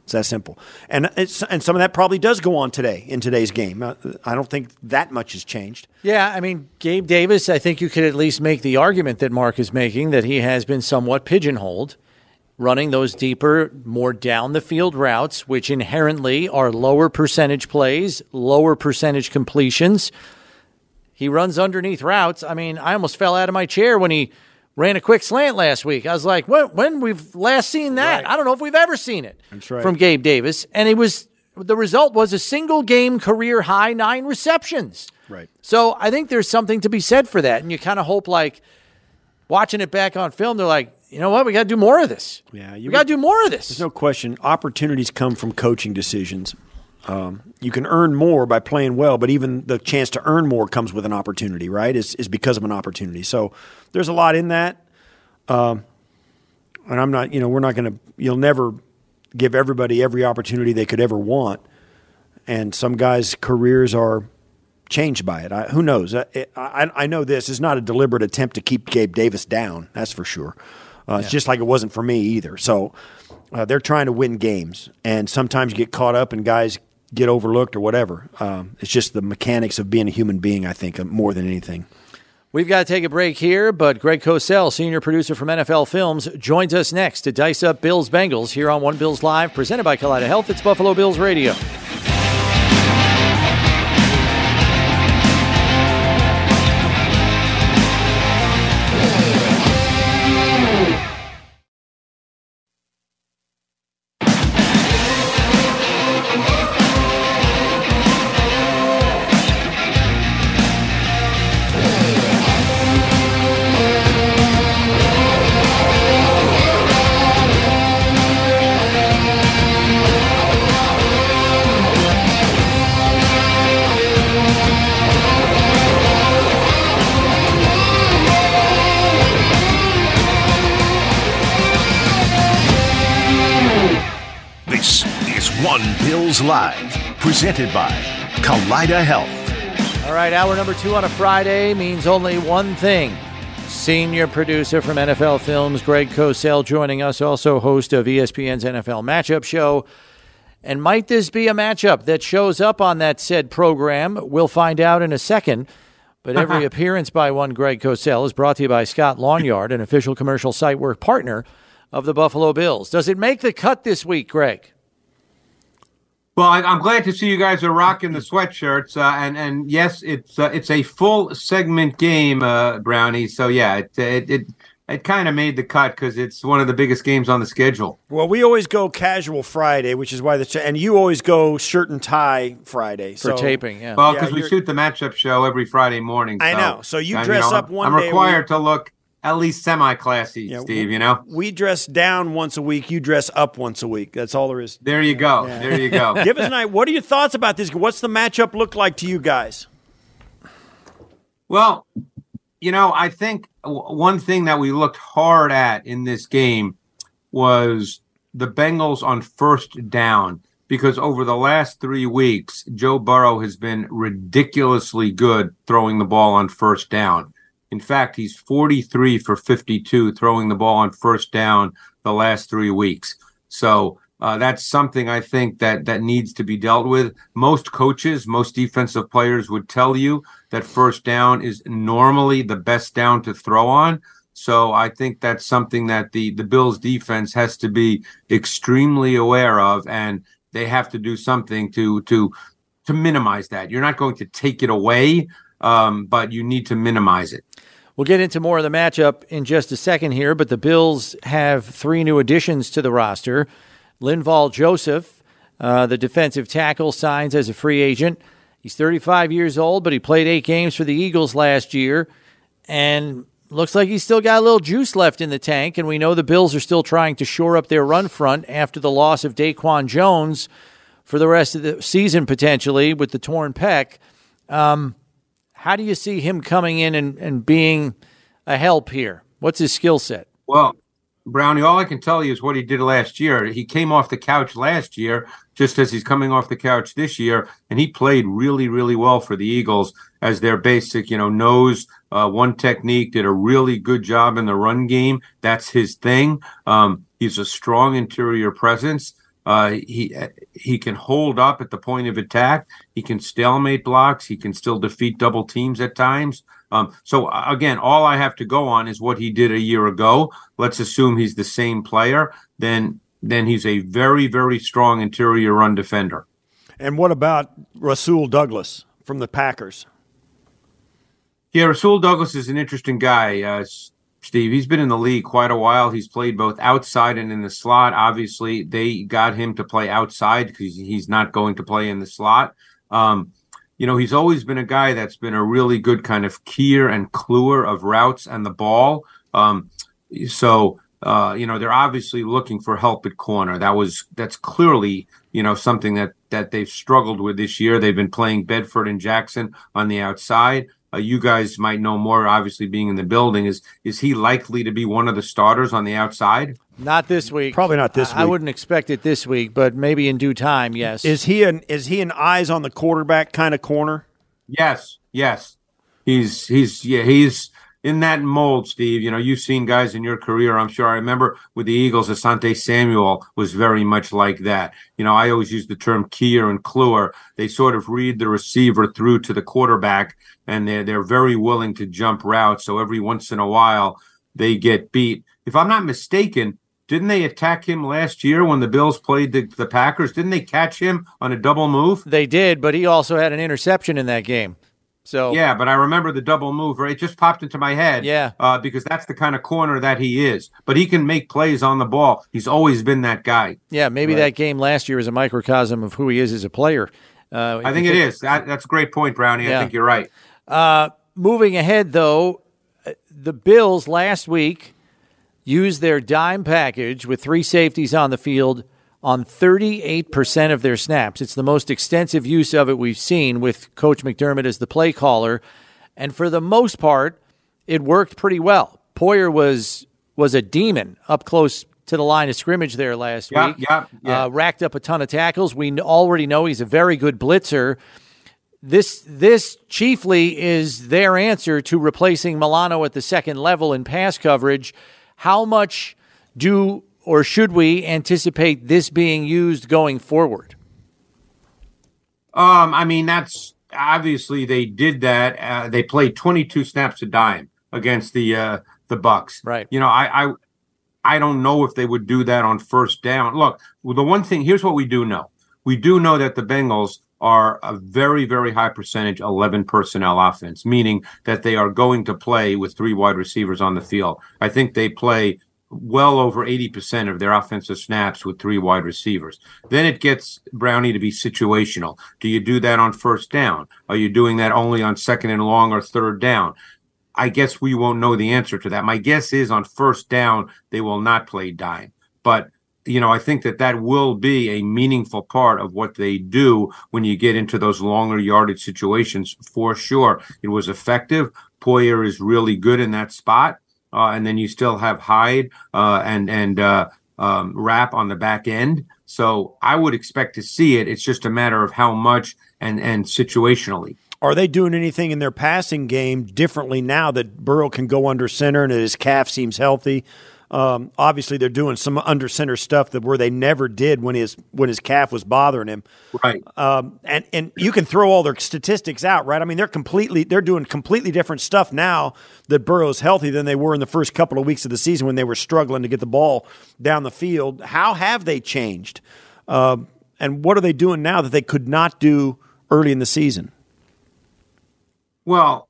It's that simple. And it's, and some of that probably does go on today in today's game. Uh, I don't think that much has changed. Yeah, I mean, Gabe Davis, I think you could at least make the argument that Mark is making that he has been somewhat pigeonholed, running those deeper, more down the field routes, which inherently are lower percentage plays, lower percentage completions. He runs underneath routes. I mean, I almost fell out of my chair when he ran a quick slant last week. I was like, when, when we've last seen that? Right. I don't know if we've ever seen it right. from Gabe Davis. And it was the result was a single game career high nine receptions. Right. So I think there's something to be said for that. And you kind of hope like watching it back on film, they're like, you know what, we got to do more of this. Yeah, you got to do more of this. There's no question. Opportunities come from coaching decisions. Um, you can earn more by playing well, but even the chance to earn more comes with an opportunity, right? Is is because of an opportunity. So there's a lot in that. Um, and I'm not, you know, we're not going to. You'll never give everybody every opportunity they could ever want, and some guys' careers are changed by it. I, who knows? I, I, I know this is not a deliberate attempt to keep Gabe Davis down. That's for sure. Uh, yeah. It's just like it wasn't for me either. So uh, they're trying to win games, and sometimes you get caught up, and guys get overlooked or whatever. Um, it's just the mechanics of being a human being, I think, more than anything. We've got to take a break here, but Greg Cosell, senior producer from NFL Films, joins us next to dice up Bills Bengals here on One Bills Live, presented by Kaleida Health. It's Buffalo Bills Radio. Presented by Kaleida Health. All right, hour number two on a Friday means only one thing. Senior producer from NFL Films, Greg Cosell, joining us, also host of ESPN's NFL Matchup Show. And might this be a matchup that shows up on that said program? We'll find out in a second. But every appearance by one Greg Cosell is brought to you by Scott Lawnyard, an official commercial site work partner of the Buffalo Bills. Does it make the cut this week, Greg? Well, I, am glad to see you guys are rocking the sweatshirts, uh, and and yes, it's uh, it's a full segment game, uh, Brownie. So yeah, it it it, it kind of made the cut because it's one of the biggest games on the schedule. Well, we always go casual Friday, which is why the and you always go shirt and tie Friday for taping. Yeah, well, because yeah, we shoot the matchup show every Friday morning. So, I know. So you dress you know, up one. I'm required to look at least semi classy, yeah, Steve. You know, we dress down once a week. You dress up once a week. That's all there is. There you go. Yeah. There you go. Give us an idea. What are your thoughts about this? What's the matchup look like to you guys? Well, you know, I think one thing that we looked hard at in this game was the Bengals on first down because over the last three weeks, Joe Burrow has been ridiculously good throwing the ball on first down. In fact, he's 43 for 52 throwing the ball on first down the last three weeks. So uh, that's something I think that that needs to be dealt with. Most coaches, most defensive players would tell you that first down is normally the best down to throw on. So I think that's something that the the Bills defense has to be extremely aware of, and they have to do something to to to minimize that. You're not going to take it away, um, but you need to minimize it. We'll get into more of the matchup in just a second here, but the Bills have three new additions to the roster. Linval Joseph, uh, the defensive tackle, signs as a free agent. He's 35 years old, but he played eight games for the Eagles last year, and looks like he's still got a little juice left in the tank. And we know the Bills are still trying to shore up their run front after the loss of Daquan Jones for the rest of the season potentially with the torn pec. Um, how do you see him coming in and, and being a help here? What's his skill set? Well, Brownie, all I can tell you is what he did last year. He came off the couch last year, just as he's coming off the couch this year, and he played really, really well for the Eagles as their basic, you know, nose uh, one technique. Did a really good job in the run game. That's his thing. Um, he's a strong interior presence. Uh, he he can hold up at the point of attack. He can stalemate blocks. He can still defeat double teams at times. Um, so again, all I have to go on is what he did a year ago. Let's assume he's the same player. Then then he's a very very strong interior run defender. And what about Rasul Douglas from the Packers? Yeah, Rasul Douglas is an interesting guy. Uh, Steve, he's been in the league quite a while. He's played both outside and in the slot. Obviously, they got him to play outside because he's not going to play in the slot. Um, you know, he's always been a guy that's been a really good kind of keyer and cluer of routes and the ball. Um, so, uh, you know, they're obviously looking for help at corner. That was that's clearly you know something that that they've struggled with this year. They've been playing Bedford and Jackson on the outside. Uh, you guys might know more, obviously being in the building. Is is he likely to be one of the starters on the outside? Not this week. Probably not this I, I wouldn't expect it this week, but maybe in due time. Yes. Is he an is he an eyes on the quarterback kind of corner? Yes, yes. He's he's yeah he's in that mold, Steve. You know, you've seen guys in your career. I'm sure. I remember with the Eagles, Asante Samuel was very much like that. You know, I always use the term keyer and cluer. They sort of read the receiver through to the quarterback, and they're they're very willing to jump routes. So every once in a while, they get beat. If I'm not mistaken, didn't they attack him last year when the Bills played the, the Packers? Didn't they catch him on a double move? They did, but he also had an interception in that game. So yeah, but I remember the double move. Right, it just popped into my head. Yeah, uh, because that's the kind of corner that he is. But he can make plays on the ball. He's always been that guy. Yeah, maybe Right. that game last year is a microcosm of who he is as a player. Uh, I think it is. That, that's a great point, Brownie. Yeah. I think you're right. Uh, moving ahead, though, uh, the Bills last week used their dime package with three safeties on the field on 38% of their snaps. It's the most extensive use of it we've seen with Coach McDermott as the play caller. And for the most part, it worked pretty well. Poyer was was a demon up close to the line of scrimmage there last Yeah, week. yeah, yeah. Uh, racked up a ton of tackles. We already know he's a very good blitzer this this chiefly is their answer to replacing Milano at the second level in pass coverage. How much do or should we anticipate this being used going forward? Um, I mean, that's obviously they did that. Uh, they played 22 snaps a dime against the uh, the Bucs. Right. You know, I, I I don't know if they would do that on first down. Look, the one thing here's what we do know. We do know that the Bengals are a very, very high percentage 11 personnel offense, meaning that they are going to play with three wide receivers on the field. I think they play well over 80% of their offensive snaps with three wide receivers. Then it gets Brownie to be situational. Do you do that on first down? Are you doing that only on second and long or third down? I guess we won't know the answer to that. My guess is on first down, they will not play dime. But, you know, I think that that will be a meaningful part of what they do when you get into those longer yardage situations for sure. It was effective. Poyer is really good in that spot. Uh, and then you still have Hyde uh, and, and, uh, um, Rapp on the back end. So I would expect to see it. It's just a matter of how much and, and situationally. Are they doing anything in their passing game differently now that Burrow can go under center and his calf seems healthy? Um, obviously, they're doing some under center stuff that where they never did when his when his calf was bothering him. Right. Um, and and you can throw all their statistics out, right? I mean, they're completely they're doing completely different stuff now that Burrow's healthy than they were in the first couple of weeks of the season when they were struggling to get the ball down the field. How have they changed? Um, and what are they doing now that they could not do early in the season? Well,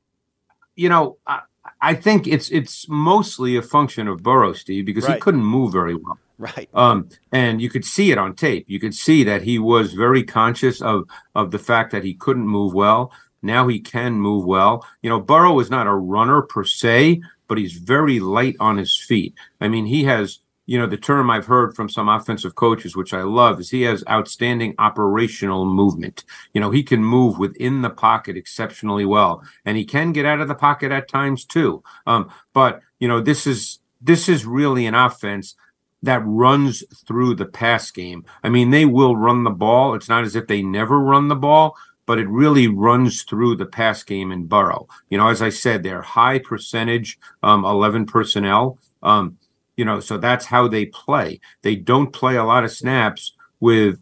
you know, I, I think it's it's mostly a function of Burrow, Steve, because he couldn't move very well. Right. Um, and you could see it on tape. You could see that he was very conscious of of the fact that he couldn't move well. Now he can move well. You know, Burrow is not a runner per se, but he's very light on his feet. I mean, he has you know, the term I've heard from some offensive coaches, which I love, is he has outstanding operational movement. You know, he can move within the pocket exceptionally well, and he can get out of the pocket at times too. Um, but you know, this is this is really an offense that runs through the pass game. I mean, they will run the ball. It's not as if they never run the ball, but it really runs through the pass game in Burrow. You know, as I said, they're high percentage um, 11 personnel. Um, you know, so that's how they play. They don't play a lot of snaps with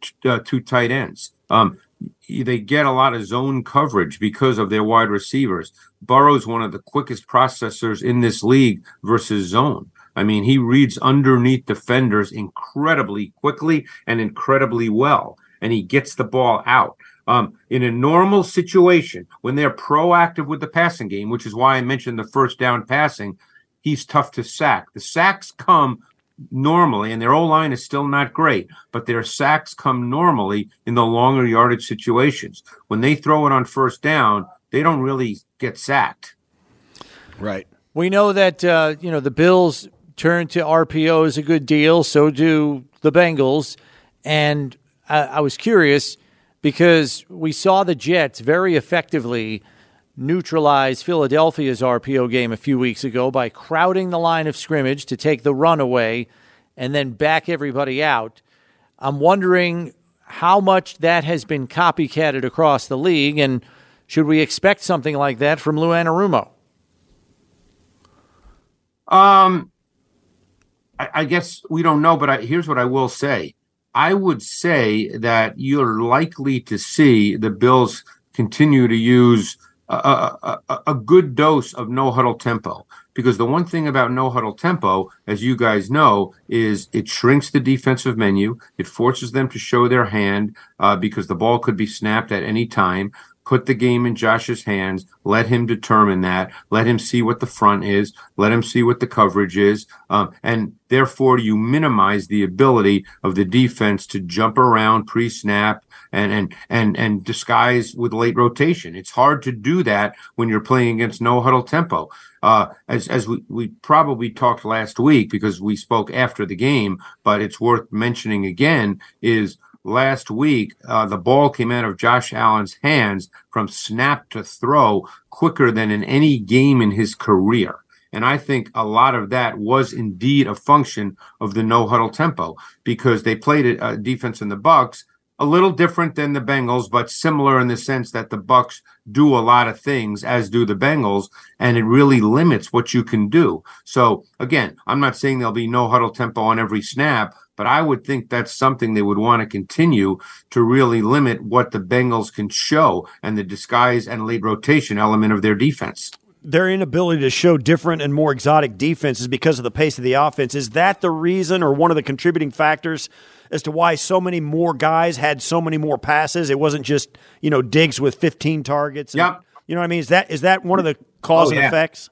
t- uh, two tight ends. Um, they get a lot of zone coverage because of their wide receivers. Burrow's one of the quickest processors in this league versus zone. I mean, he reads underneath defenders incredibly quickly and incredibly well, and he gets the ball out. Um, in a normal situation, when they're proactive with the passing game, which is why I mentioned the first down passing, he's tough to sack. The sacks come normally, and their O line is still not great, but their sacks come normally in the longer yardage situations. When they throw it on first down, they don't really get sacked. Right. We know that uh, you know the Bills turn to RPO is a good deal. So do the Bengals. And I, I was curious because we saw the Jets very effectively neutralize Philadelphia's RPO game a few weeks ago by crowding the line of scrimmage to take the run away and then back everybody out. I'm wondering how much that has been copycatted across the league, and should we expect something like that from Lou Anarumo? Um, I, I guess we don't know, but I, here's what I will say. I would say that you're likely to see the Bills continue to use a, a, a, good dose of no huddle tempo. Because the one thing about no huddle tempo, as you guys know, is it shrinks the defensive menu. It forces them to show their hand uh, because the ball could be snapped at any time. Put the game in Josh's hands, let him determine that, let him see what the front is, let him see what the coverage is, um, and therefore you minimize the ability of the defense to jump around pre-snap and and and and disguise with late rotation. It's hard to do that when you're playing against no huddle tempo. Uh, as as we, we probably talked last week because we spoke after the game, but it's worth mentioning again is last week, uh, the ball came out of Josh Allen's hands from snap to throw quicker than in any game in his career. And I think a lot of that was indeed a function of the no huddle tempo because they played a defense in the Bucs a little different than the Bengals, but similar in the sense that the Bucs do a lot of things, as do the Bengals, and it really limits what you can do. So again, I'm not saying there'll be no huddle tempo on every snap, but I would think that's something they would want to continue to really limit what the Bengals can show and the disguise and late rotation element of their defense. Their inability to show different and more exotic defenses because of the pace of the offense. Is that the reason or one of the contributing factors as to why so many more guys had so many more passes? It wasn't just, you know, Diggs with 15 targets. And, yep. You know what I mean? Is that is that one of the cause oh, and yeah. effects?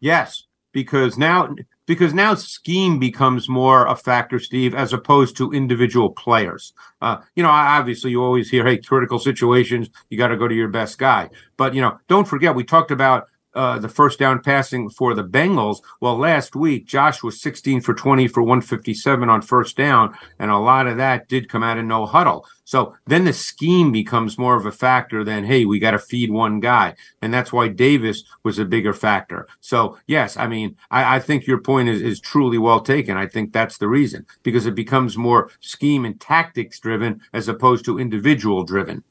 Yes, because now because now scheme becomes more a factor, Steve, as opposed to individual players. Uh, you know, obviously you always hear, hey, critical situations, you got to go to your best guy. But, you know, don't forget, we talked about uh, the first down passing for the Bengals. Well, last week, Josh was 16 for 20 for 157 on first down, and a lot of that did come out of no huddle. So then the scheme becomes more of a factor than, hey, we got to feed one guy. And that's why Davis was a bigger factor. So, yes, I mean, I, I think your point is, is truly well taken. I think that's the reason because it becomes more scheme and tactics driven as opposed to individual driven.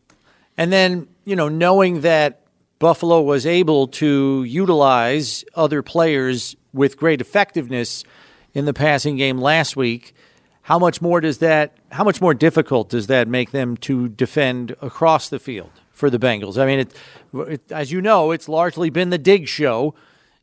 And then, you know, knowing that Buffalo was able to utilize other players with great effectiveness in the passing game last week. How much more does that? How much more difficult does that make them to defend across the field for the Bengals? I mean, it, it, as you know, it's largely been the Dig show.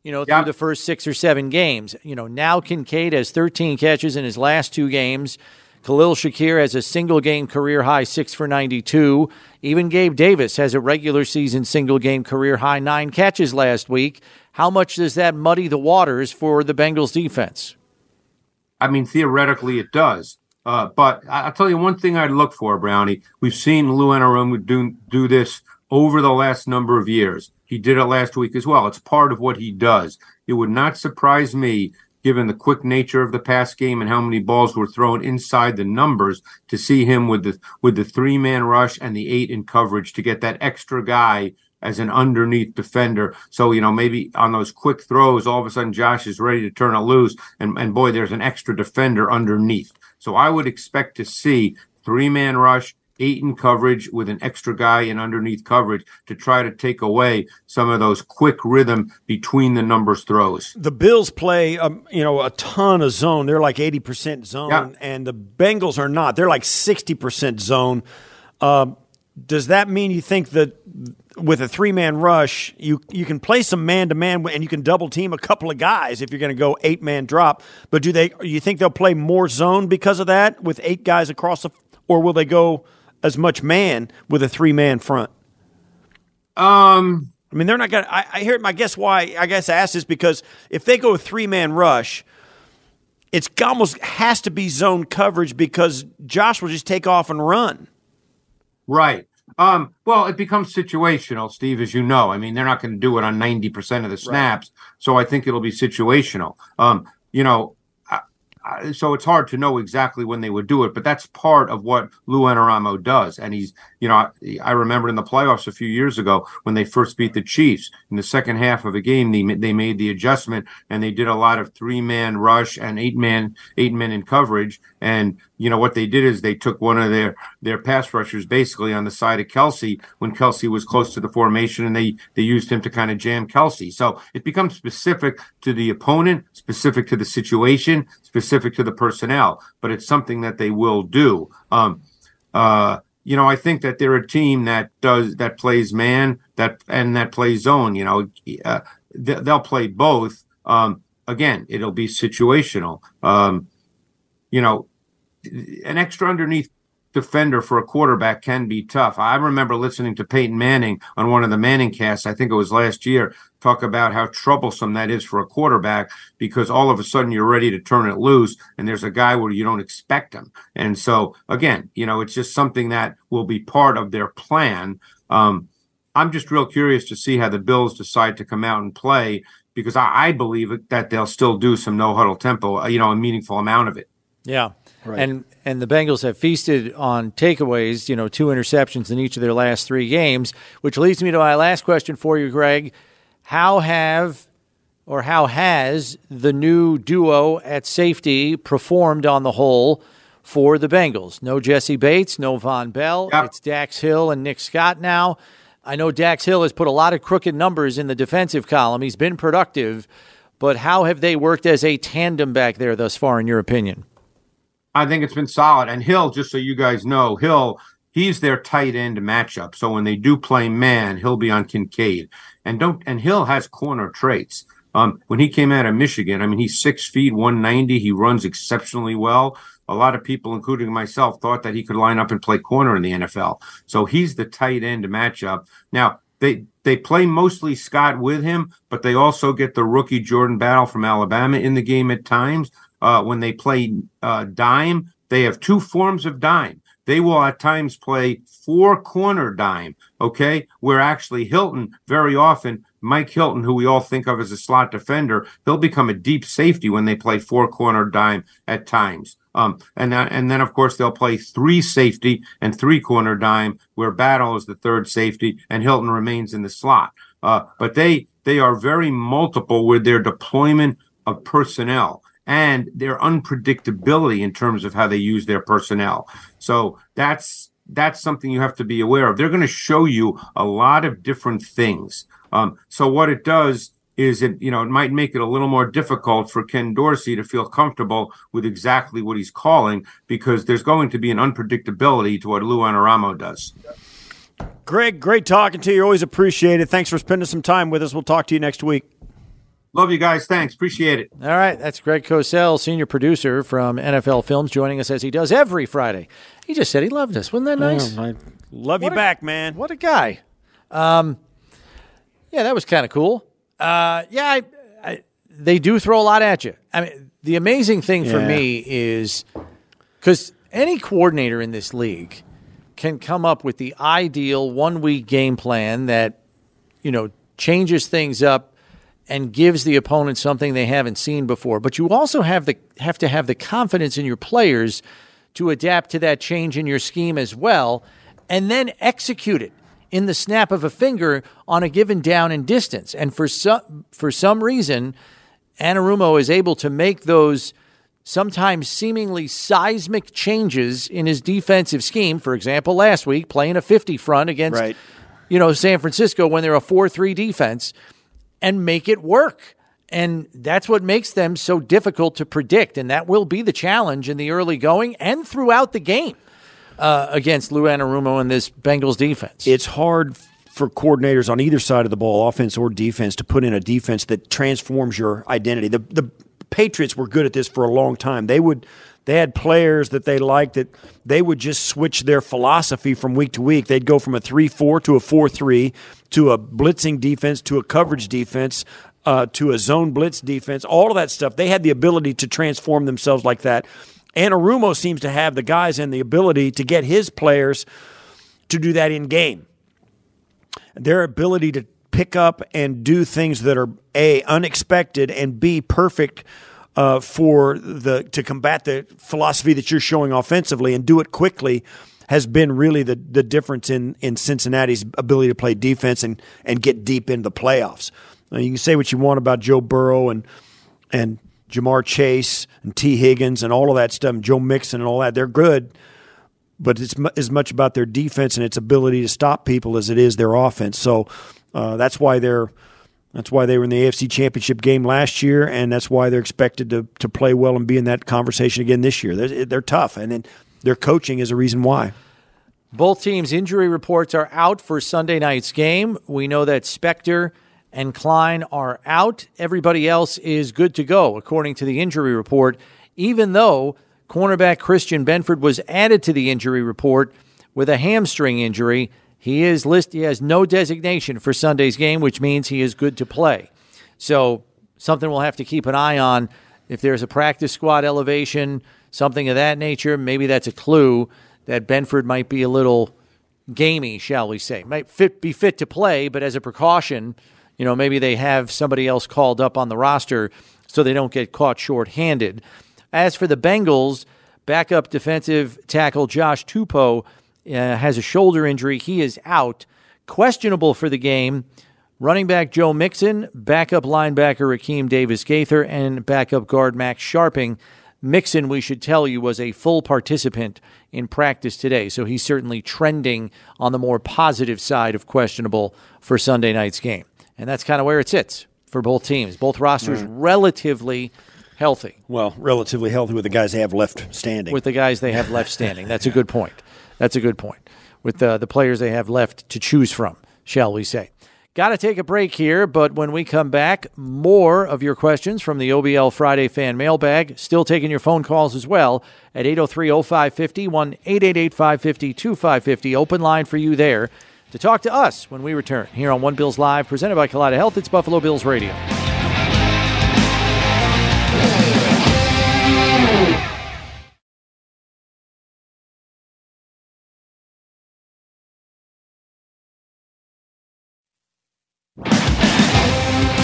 You know, through the first six or seven games. You know, now Kincaid has 13 catches in his last two games. Khalil Shakir has a single game career high six for 92. Even Gabe Davis has a regular season single game career high nine catches last week. How much does that muddy the waters for the Bengals defense? I mean, theoretically, it does. Uh, but I'll tell you one thing I'd look for, Brownie. We've seen Lou Anarumo do, do this over the last number of years. He did it last week as well. It's part of what he does. It would not surprise me given the quick nature of the pass game and how many balls were thrown inside the numbers, to see him with the with the three man rush and the eight in coverage to get that extra guy as an underneath defender. So, you know, maybe on those quick throws, all of a sudden Josh is ready to turn it loose. And, and boy, there's an extra defender underneath. So I would expect to see three man rush, eight in coverage with an extra guy in underneath coverage to try to take away some of those quick rhythm between the numbers throws. The Bills play, um, you know, a ton of zone. They're like eighty percent zone, Yeah. and the Bengals are not. They're like sixty percent zone. Um, does that mean you think that with a three man rush, you you can play some man to man and you can double team a couple of guys if you're going to go eight man drop? But do they? You think they'll play more zone because of that with eight guys across the, or will they go as much man with a three man front? Um, I mean, they're not going to. I hear. I guess why I guess I asked is because if they go three man rush, it's almost has to be zone coverage because Josh will just take off and run. Right. Um, well, it becomes situational, Steve, as you know. I mean, they're not going to do it on 90% of the snaps. So I think it'll be situational. Um, you know, So it's hard to know exactly when they would do it, but that's part of what Lou Anarumo does. And he's, you know, I, I remember in the playoffs a few years ago when they first beat the Chiefs in the second half of the game, they, they made the adjustment and they did a lot of three man rush and eight man, eight men in coverage. And, you know, what they did is they took one of their, their pass rushers basically on the side of Kelce when Kelce was close to the formation and they, they used him to kind of jam Kelce. So it becomes specific to the opponent, specific to the situation, specific to the personnel, but it's something that they will do. Um, uh, you know, I think that they're a team that does that plays man that and that plays zone. You know, uh, they, they'll play both. Um, again, it'll be situational. Um, you know, an extra underneath defender for a quarterback can be tough. I remember listening to Peyton Manning on one of the Manning casts, I think it was last year, talk about how troublesome that is for a quarterback because all of a sudden you're ready to turn it loose and there's a guy where you don't expect him. And so again, you know, it's just something that will be part of their plan. Um, I'm just real curious to see how the Bills decide to come out and play because I, I believe that they'll still do some no huddle tempo, you know, a meaningful amount of it. Yeah. Right. And and the Bengals have feasted on takeaways, you know, two interceptions in each of their last 3 games, which leads me to my last question for you, Greg. How have or how has the new duo at safety performed on the whole for the Bengals? No Jessie Bates, no Vonn Bell. It's Dax Hill and Nick Scott now. I know Dax Hill has put a lot of crooked numbers in the defensive column. He's been productive, but how have they worked as a tandem back there thus far, in your opinion? I think it's been solid. And Hill, just so you guys know, Hill, he's their tight end matchup. So when they do play man, he'll be on Kincaid. And don't and Hill has corner traits. Um, when he came out of Michigan, I mean, he's six feet, 190. He runs exceptionally well. A lot of people, including myself, thought that he could line up and play corner in the NFL. So he's the tight end matchup. Now, they they play mostly Scott with him, but they also get the rookie Jordan Battle from Alabama in the game at times. Uh, when they play uh, dime, they have two forms of dime. They will at times play four corner dime, okay? Where actually Hilton, very often, Mike Hilton, who we all think of as a slot defender, he'll become a deep safety when they play four corner dime at times. Um, and then, and then of course they'll play three safety and three corner dime, where Battle is the third safety and Hilton remains in the slot. Uh, but they they are very multiple with their deployment of personnel and their unpredictability in terms of how they use their personnel. So that's that's something you have to be aware of. They're going to show you a lot of different things. Um, so what it does is it you know it might make it a little more difficult for Ken Dorsey to feel comfortable with exactly what he's calling because there's going to be an unpredictability to what Lou Anarumo does. Greg, great talking to you. Always appreciate it. Thanks for spending some time with us. We'll talk to you next week. Love you guys. Thanks. Appreciate it. All right, that's Greg Cosell, senior producer from NFL Films, joining us as he does every Friday. He just said he loved us. Wasn't that nice? I love What you a- back, man. What a guy. Um, yeah, that was kind of cool. Uh, yeah, I, I, they do throw a lot at you. I mean, the amazing thing for me is because any coordinator in this league can come up with the ideal one week game plan that, you know, changes things up and gives the opponent something they haven't seen before. But you also have the have to have the confidence in your players to adapt to that change in your scheme as well, and then execute it in the snap of a finger on a given down and distance. And for some for some reason, Anarumo is able to make those sometimes seemingly seismic changes in his defensive scheme. For example, last week playing a 50 front against Right. you know San Francisco when they're a 4-3 defense and make it work. And that's what makes them so difficult to predict. And that will be the challenge in the early going and throughout the game uh, against Lou Anarumo and this Bengals defense. It's hard for coordinators on either side of the ball, offense or defense, to put in a defense that transforms your identity. The the Patriots were good at this for a long time. They would they had players that they liked that they would just switch their philosophy from week to week. They'd go from a 3-4 to a 4-3 to a blitzing defense to a coverage defense uh, to a zone blitz defense. All of that stuff. They had the ability to transform themselves like that. And Anarumo seems to have the guys and the ability to get his players to do that in game their ability to pick up and do things that are a unexpected and b perfect uh, for the to combat the philosophy that you're showing offensively and do it quickly has been really the the difference in in Cincinnati's ability to play defense and and get deep into the playoffs. Now, you can say what you want about Joe Burrow and and Ja'Marr Chase and Tee Higgins and all of that stuff, and Joe Mixon and all that. They're good but it's mu- as much about their defense and its ability to stop people as it is their offense. So uh, that's why they're that's why they were in the AFC Championship game last year, and that's why they're expected to to play well and be in that conversation again this year. They're, they're tough, and then their coaching is a reason why. Both teams' injury reports are out for Sunday night's game. We know that Spector and Klein are out. Everybody else is good to go, according to the injury report, even though cornerback Christian Benford was added to the injury report with a hamstring injury. He is listed, he has no designation for Sunday's game, which means he is good to play. So, something we'll have to keep an eye on. If there's a practice squad elevation, something of that nature, maybe that's a clue that Benford might be a little gamey, shall we say. Might fit be fit to play, but as a precaution, you know, maybe they have somebody else called up on the roster so they don't get caught short-handed. As for the Bengals, backup defensive tackle Josh Tupou uh, has a shoulder injury. He is out, questionable for the game. Running back Joe Mixon, backup linebacker Raheem Davis Gaither, and backup guard Max Scharping. Mixon, we should tell you, was a full participant in practice today, so he's certainly trending on the more positive side of questionable for Sunday night's game. And that's kind of where it sits for both teams. Both rosters relatively healthy. Well, relatively healthy with the guys they have left standing. With the guys they have left standing. That's a good point. That's a good point. With the, the players they have left to choose from, shall we say. Got to take a break here, but when we come back, more of your questions from the OBL Friday fan mailbag. Still taking your phone calls as well at 803 0550 1 888 550 2550. Open line for you there to talk to us when we return here on One Bills Live, presented by Kaleida Health. It's Buffalo Bills Radio.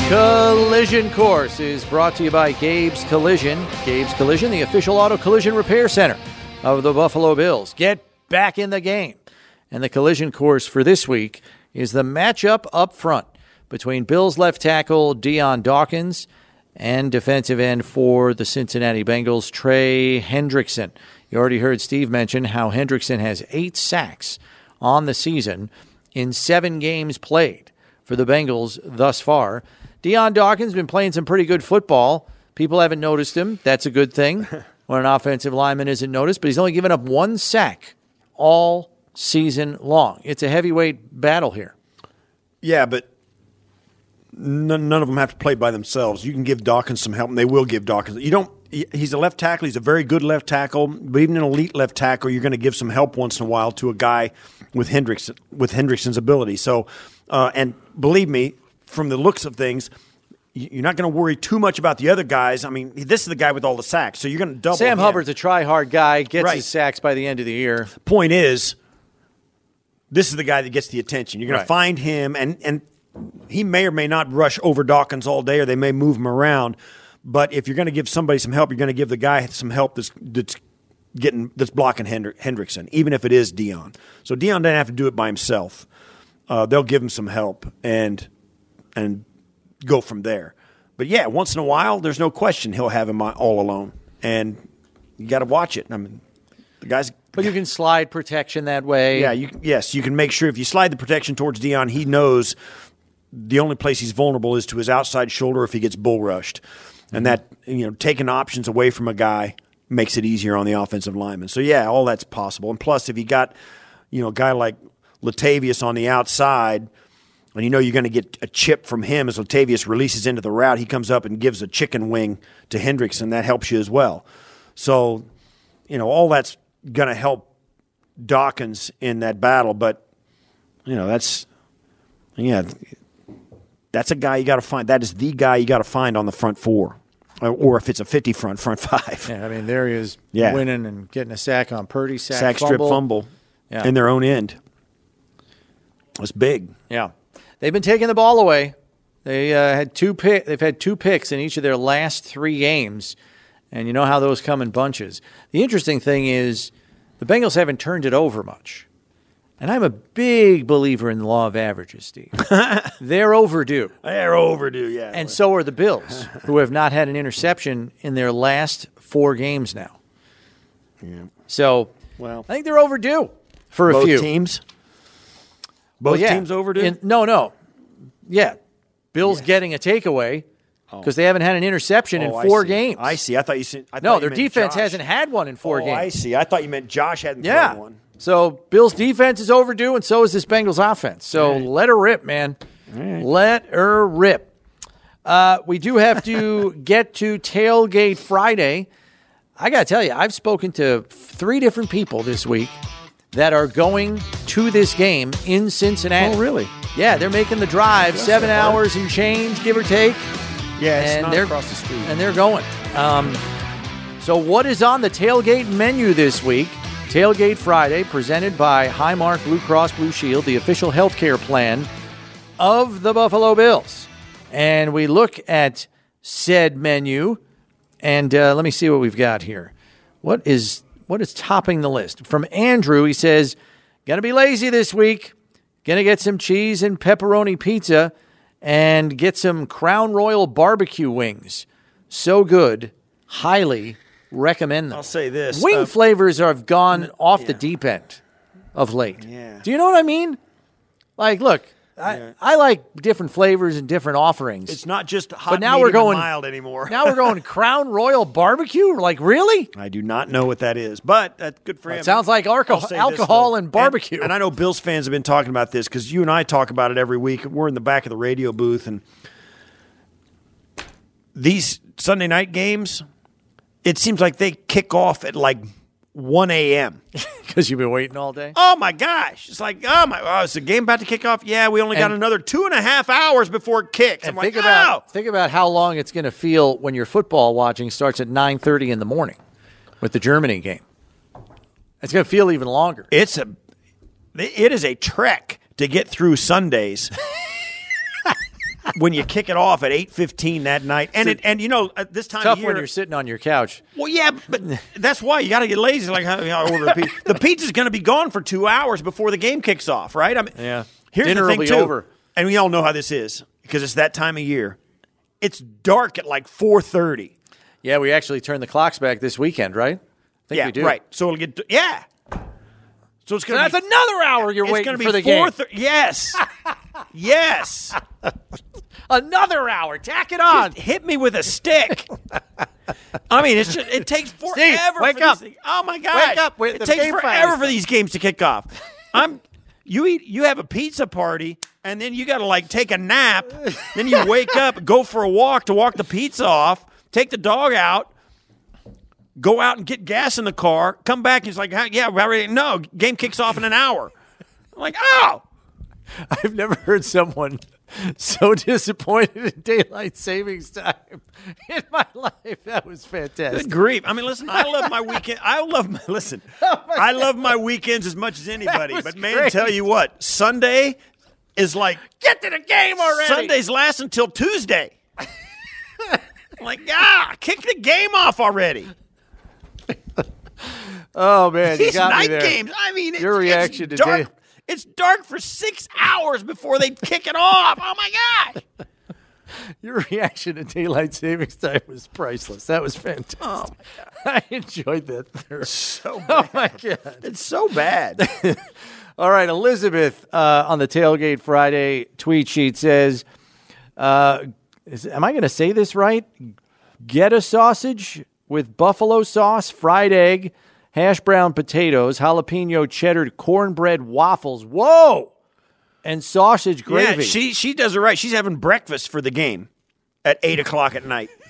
Collision Course is brought to you by Gabe's Collision. Gabe's Collision, the official auto collision repair center of the Buffalo Bills. Get back in the game. And the collision course for this week is the matchup up front between Bills left tackle Dion Dawkins and defensive end for the Cincinnati Bengals, Trey Hendrickson. You already heard Steve mention how Hendrickson has eight sacks on the season in seven games played for the Bengals thus far. Dion Dawkins has been playing some pretty good football. People haven't noticed him. That's a good thing when an offensive lineman isn't noticed, but he's only given up one sack all season long. It's a heavyweight battle here. Yeah, but none, none of them have to play by themselves. You can give Dawkins some help, and they will give Dawkins. You don't. He's a left tackle. He's a very good left tackle, but even an elite left tackle, you're going to give some help once in a while to a guy with Hendricks with Hendrickson's ability. So, uh, and believe me, from the looks of things. you- You're not going to worry too much about the other guys. I mean, this is the guy with all the sacks, so you're going to double. Sam him. Hubbard's a try hard guy, gets Right. his sacks by the end of the year. Point is, this is the guy that gets the attention. You're going Right. to find him, and and he may or may not rush over Dawkins all day, or they may move him around. But if you're going to give somebody some help, you're going to give the guy some help that's that's getting that's blocking Hendri- Hendrickson, even if it is Dion. So Dion doesn't have to do it by himself. Uh, they'll give him some help and and go from there. But yeah, once in a while, there's no question he'll have him all alone, and you got to watch it. I mean, the guys. But you can slide protection that way. Yeah, you yes, you can make sure if you slide the protection towards Dion, he knows the only place he's vulnerable is to his outside shoulder if he gets bull rushed, and that you know taking options away from a guy makes it easier on the offensive lineman. So yeah, all that's possible. And plus, if you got you know a guy like Latavius on the outside, and you know you're going to get a chip from him as Latavius releases into the route, he comes up and gives a chicken wing to Hendrickson. That helps you as well. So you know all that's going to help Dawkins in that battle, but you know that's yeah that's a guy you got to find. That is the guy you got to find on the front four, or, if it's a fifty front, front five. Yeah, I mean there he is Yeah. winning and getting a sack on Purdy, sack, Sack strip fumble Yeah. in their own end. It's big. Yeah, they've been taking the ball away. They uh, had two pick. They've had two picks in each of their last three games, and you know how those come in bunches. The interesting thing is the Bengals haven't turned it over much, and I'm a big believer in the law of averages, Steve. They're overdue. They're overdue, yeah. And so are the Bills, who have not had an interception in their last four games now. Yeah. So, well, I think they're overdue for a Both few teams. Well, Both yeah. teams overdue. In- no, no. Yeah. Bills getting a takeaway because they haven't had an interception Oh, in four see. games. I see. I thought you said. I no, their defense Josh. hasn't had one in four oh, games. I see. I thought you meant Josh hadn't Yeah. thrown one. So Bills defense is overdue, and so is this Bengals offense. So let her rip, man. Let her rip. Uh, we do have to get to tailgate Friday. I got to tell you, I've spoken to three different people this week that are going to this game in Cincinnati. Oh, really? Yeah, they're making the drive, seven hours and change, give or take. Yeah, it's and not they're across the street. and they're going. Um, so, what is on the tailgate menu this week? Tailgate Friday, presented by Highmark Blue Cross Blue Shield, the official healthcare plan of the Buffalo Bills. And we look at said menu, and uh, let me see what we've got here. What is what is topping the list? From Andrew, he says, "Gonna be lazy this week. Gonna get some cheese and pepperoni pizza, and get some Crown Royal barbecue wings. So good, highly recommend them." I'll say this: Wing uh, flavors have gone off the deep end of late. Yeah. Do you know what I mean? Like, look, I, I like different flavors and different offerings. It's not just hot, but now we're and going mild anymore. now we're going Crown Royal Barbecue. Like, really? I do not know what that is, but that's good for It him. sounds like alco- I'll this, alcohol though, and barbecue. And, I know Bills fans have been talking about this because you and I talk about it every week. We're in the back of the radio booth, and these Sunday night games, it seems like they kick off at like 1 a.m. Because you've been waiting all day. Oh my gosh! It's like, oh my, oh, is the game about to kick off? Yeah, we only got And- another two and a half hours before it kicks. I'm And like, think about oh! think about how long it's going to feel when your football watching starts at nine thirty in the morning with the Germany game. It's going to feel even longer. It's a, it is a trek to get through Sundays. when you kick it off at eight fifteen that night, and it, and you know at this time Tough of year, when you're sitting on your couch. Well, yeah, but that's why you got to get lazy. Like, how order a pizza. The pizza's going to be gone for two hours before the game kicks off, right? I mean, Yeah. Here's Dinner the thing be too, over. and we all know how this is because it's that time of year. It's dark at like four thirty. Yeah, we actually turned the clocks back this weekend, right? I think Yeah, we do. right. So it'll get yeah. So it's going to that's another hour you're waiting gonna be for the game. 4:30 Yes, yes. Another hour. Tack it on. Just hit me with a stick. I mean, it's just, it takes forever. Steve, wake for up. These. Oh my gosh! Wake up. It takes forever for these games to kick off. I'm. You eat. You have a pizza party, and then you got to like take a nap. then you wake up, go for a walk to walk the pizza off, take the dog out, go out and get gas in the car, come back. And he's like, "Yeah, already no game kicks off in an hour." I'm like, "Oh." I've never heard someone so disappointed in daylight savings time in my life. That was fantastic. Good grief! I mean, listen, I love my weekend. I love my listen. I love my weekends as much as anybody. But man, great. tell you what, Sunday is like get to the game already. Sundays last until Tuesday. like, ah, kick the game off already. Oh man, you These got me night games. I mean, it's, Your reaction to dark. day- It's dark for six hours before they kick it off. Oh my god! Your reaction to daylight savings time was priceless. That was fantastic. Oh I enjoyed that. So Oh my god, it's so bad. All right, Elizabeth uh, on the tailgate Friday tweet sheet says, uh, is, "Am I going to say this right? Get a sausage with buffalo sauce, fried egg, hash brown potatoes, jalapeno cheddar, cornbread waffles. Whoa, and sausage gravy. Yeah, she she does it right. She's having breakfast for the game at eight o'clock at night.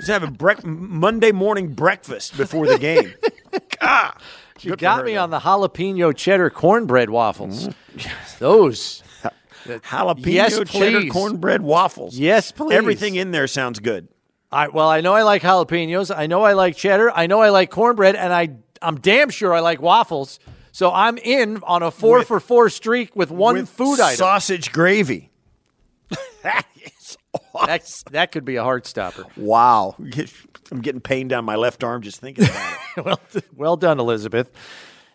She's having brec- Monday morning breakfast before the game. God, She got me on the jalapeno cheddar cornbread waffles. Mm-hmm. Those. jalapeno Yes, cheddar cornbread waffles. Yes, please. Everything in there sounds good. I, well, I know I like jalapenos. I know I like cheddar. I know I like cornbread, and I I'm damn sure I like waffles. So I'm in on a four With- for four streak with one with food item. sausage gravy. that is awesome. that could be a heart stopper. Wow, I'm getting pain down my left arm just thinking about it. well, well done, Elizabeth.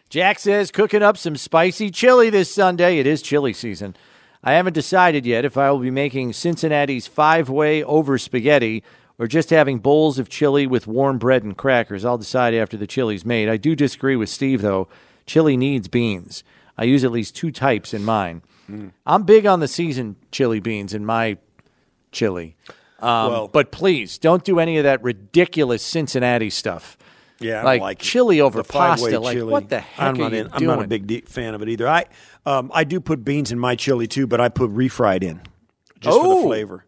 Jack says cooking up some spicy chili this Sunday. It is chili season. I haven't decided yet if I will be making Cincinnati's five way over spaghetti or just having bowls of chili with warm bread and crackers. I'll decide after the chili's made. I do disagree with Steve, though. Chili needs beans. I use at least two types in mine. I'm big on the seasoned chili beans in my chili. Um, Well- but please don't do any of that ridiculous Cincinnati stuff. Yeah, like, like chili over pasta. Like chili. what the heck I'm are not you in, I'm not a big de- fan of it either. I um, I do put beans in my chili too, but I put refried in just for Oh. the flavor,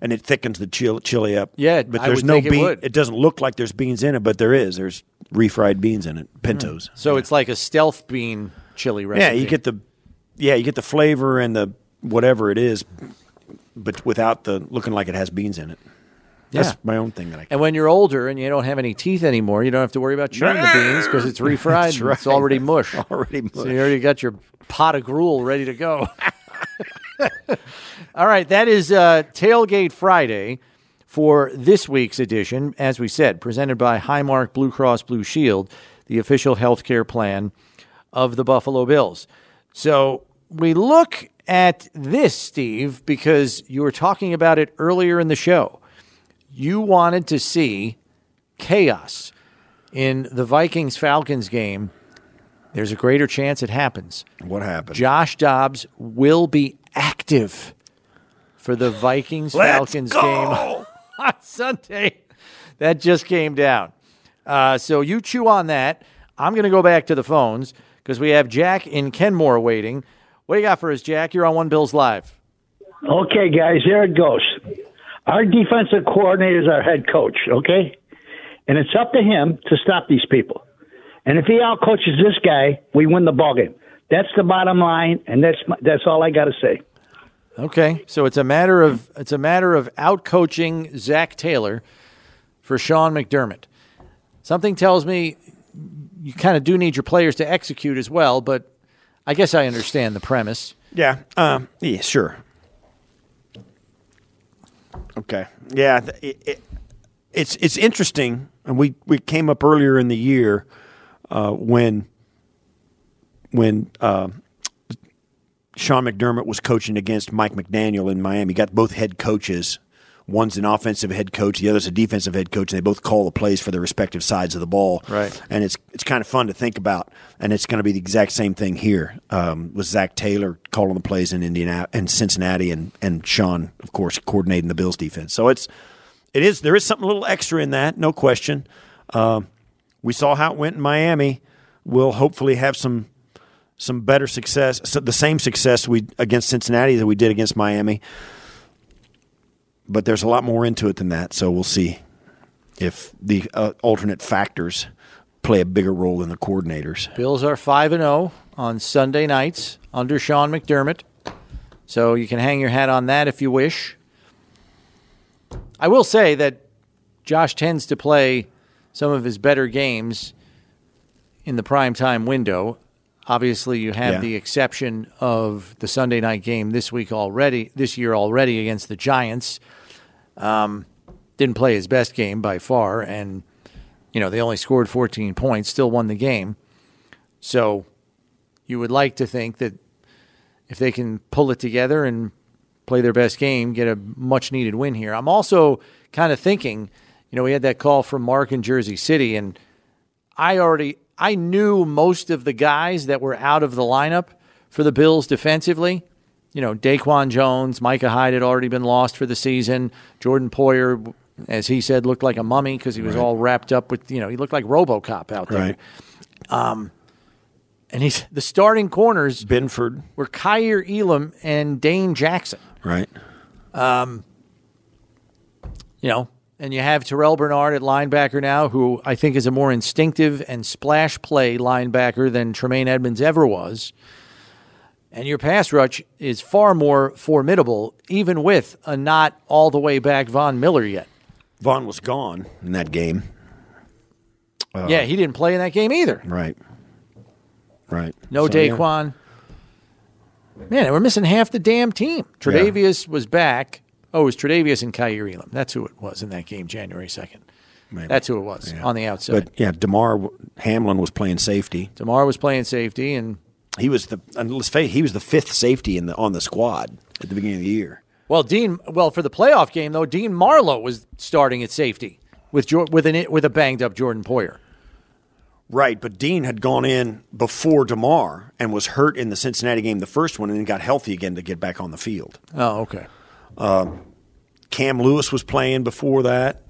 and it thickens the chili, up. Yeah, but there's no think it bean. would. doesn't look like there's beans in it, but there is. There's refried beans in it, mm-hmm. pintos. So it's like a stealth bean chili recipe. Yeah, you get the yeah you get the flavor and the whatever it is, but without the looking like it has beans in it. That's my own thing that I. Can. And when you're older and you don't have any teeth anymore, you don't have to worry about chewing the beans because it's refried. Right. It's already mush. Already mush. So you already got your pot of gruel ready to go. All right, that is uh, Tailgate Friday for this week's edition. As we said, presented by Highmark Blue Cross Blue Shield, the official healthcare plan of the Buffalo Bills. So we look at this, Steve, because you were talking about it earlier in the show. You wanted to see chaos in the Vikings Falcons game. There's a greater chance it happens. What happened? Josh Dobbs will be active for the Vikings Falcons go! game on Sunday. That just came down. Uh, so you chew on that. I'm going to go back to the phones because we have Jack in Kenmore waiting. What do you got for us, Jack? You're on One Bills Live. Okay, guys, here it goes. Our defensive coordinator is our head coach, okay? And it's up to him to stop these people. And if he outcoaches this guy, we win the ballgame. That's the bottom line, and that's my, that's all I got to say. Okay, so it's a matter of it's a matter of outcoaching Zac Taylor for Sean McDermott. Something tells me you kind of do need your players to execute as well, but I guess I understand the premise. Yeah. Um, yeah. Sure. Okay. Yeah. It, it, it's it's interesting, and we we came up earlier in the year uh, when when uh, Sean McDermott was coaching against Mike McDaniel in Miami. Got both head coaches. One's an offensive head coach, the other's a defensive head coach, and they both call the plays for their respective sides of the ball. Right. And it's it's kind of fun to think about, and it's going to be the exact same thing here um, with Zac Taylor calling the plays in Indiana and Cincinnati, and and Sean, of course, coordinating the Bills defense. So it's it is there is something a little extra in that, no question. Um, we saw how it went in Miami. We'll hopefully have some some better success, so the same success we against Cincinnati that we did against Miami. But there's a lot more into it than that, so we'll see if the uh, alternate factors play a bigger role than the coordinators. Bills are 5 and 0 on Sunday nights under Sean McDermott. So you can hang your hat on that if you wish. I will say that Josh tends to play some of his better games in the prime time window. Obviously, you have Yeah. the exception of the Sunday night game this week already, this year already against the Giants. Um, didn't play his best game by far, and you know they only scored 14 points, still won the game. So you would like to think that if they can pull it together and play their best game, get a much needed win here. I'm also kind of thinking, you know, we had that call from Mark in Jersey City, and I already I knew most of the guys that were out of the lineup for the Bills defensively. You know, Daquan Jones, Micah Hyde had already been lost for the season. Jordan Poyer, as he said, looked like a mummy because he was Right. all wrapped up with, you know, he looked like RoboCop out there. Right. Um, and he's the starting corners. Benford were Kaiir Elam and Dane Jackson. Right. Um, you know, and you have Terrel Bernard at linebacker now, who I think is a more instinctive and splash play linebacker than Tremaine Edmunds ever was. And your pass rush is far more formidable, even with a not all the way back Von Miller yet. Von was gone in that game. Uh, yeah, he didn't play in that game either. Right. Right. No So, yeah. Daquan. Man, we're missing half the damn team. Tre'Davious was back. Oh, it was Tre'Davious and Kaiir Elam. That's who it was in that game, January 2nd. Maybe. That's who it was Yeah. on the outside. But yeah, Damar Hamlin was playing safety. Damar was playing safety, and he was the and let's face he was the fifth safety in the on the squad at the beginning of the year. Well, Dean. Well, for the playoff game though, Dean Marlowe was starting at safety with with an with a banged up Jordan Poyer. Right, but Dean had gone in before Damar and was hurt in the Cincinnati game, the first one, and then got healthy again to get back on the field. Oh, okay. Um, Cam Lewis was playing before that.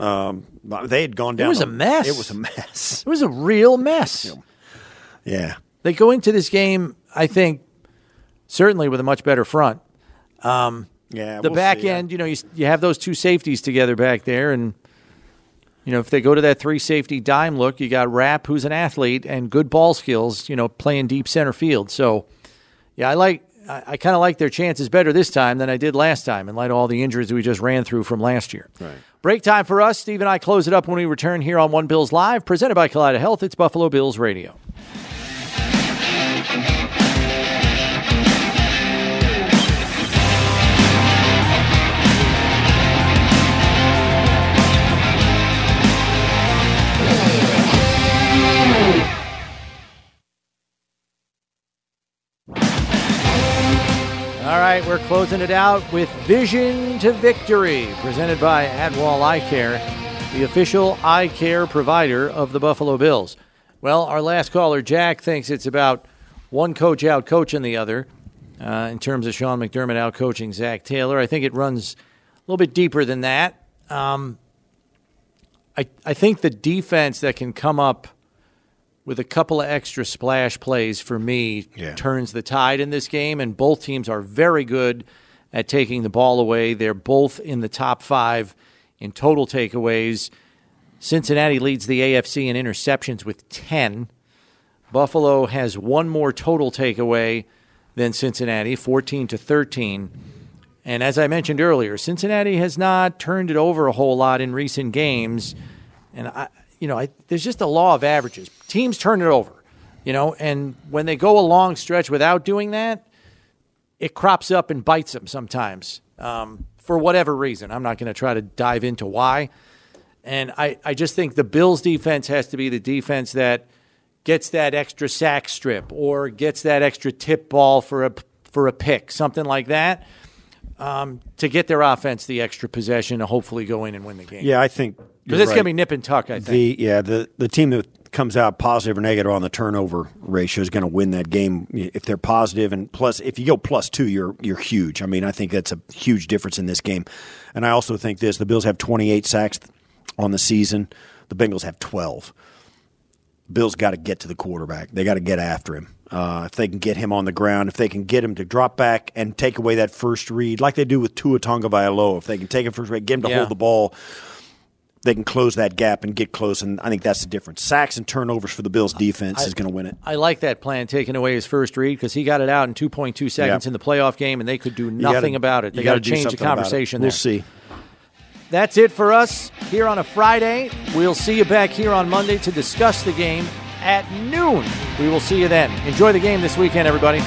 Um, they had gone down. It was the- a mess. It was a mess. It was a real mess. Yeah. They go into this game, I think, certainly with a much better front. Um, Yeah, the we'll back see, yeah. end, you know, you, you have those two safeties together back there, and you know if they go to that three safety dime look, you got Rapp, who's an athlete and good ball skills, you know, playing deep center field. So, yeah, I like. I, I kind of like their chances better this time than I did last time, in light of all the injuries we just ran through from last year. Right. Break time for us. Steve and I close it up when we return here on One Bills Live, presented by Kaleida Health. It's Buffalo Bills Radio. Right, we're closing it out with Vision to Victory, presented by Adwall Eye Care, the official eye care provider of the Buffalo Bills. Well, our last caller, Jack, thinks it's about one coach out coaching the other uh, in terms of Sean McDermott out coaching Zac Taylor. I think it runs a little bit deeper than that. Um, I, I think the defense that can come up with a couple of extra splash plays for me turns the tide in this game. And both teams are very good at taking the ball away. They're both in the top five in total takeaways. Cincinnati leads the AFC in interceptions with 10. Buffalo has one more total takeaway than Cincinnati, 14 to 13. And as I mentioned earlier, Cincinnati has not turned it over a whole lot in recent games. And I, you know, I, there's just a law of averages. Teams turn it over, you know, and when they go a long stretch without doing that, it crops up and bites them sometimes um, for whatever reason. I'm not going to try to dive into why. And I, I just think the Bills defense has to be the defense that gets that extra sack strip or gets that extra tip ball for a for a pick, something like that, um, to get their offense the extra possession to hopefully go in and win the game. Yeah, I think because it's going to be nip and tuck. I think. The yeah the the team that comes out positive or negative on the turnover ratio is going to win that game if they're positive and plus if you go plus two you're you're huge. I mean I think that's a huge difference in this game, and I also think this: the Bills have 28 sacks on the season, the Bengals have 12. Bills got to get to the quarterback. They got to get after him. Uh, if they can get him on the ground, if they can get him to drop back and take away that first read, like they do with Tua Tagovailoa, if they can take him first read, get him to Yeah. hold the ball, they can close that gap and get close. And I think that's the difference. Sacks and turnovers for the Bills defense I- is going to win it. I like that plan taking away his first read because he got it out in 2.2 seconds Yeah. in the playoff game, and they could do nothing gotta- about it. They got to change the conversation We'll see. That's it for us here on a Friday. We'll see you back here on Monday to discuss the game at noon. We will see you then. Enjoy the game this weekend, everybody.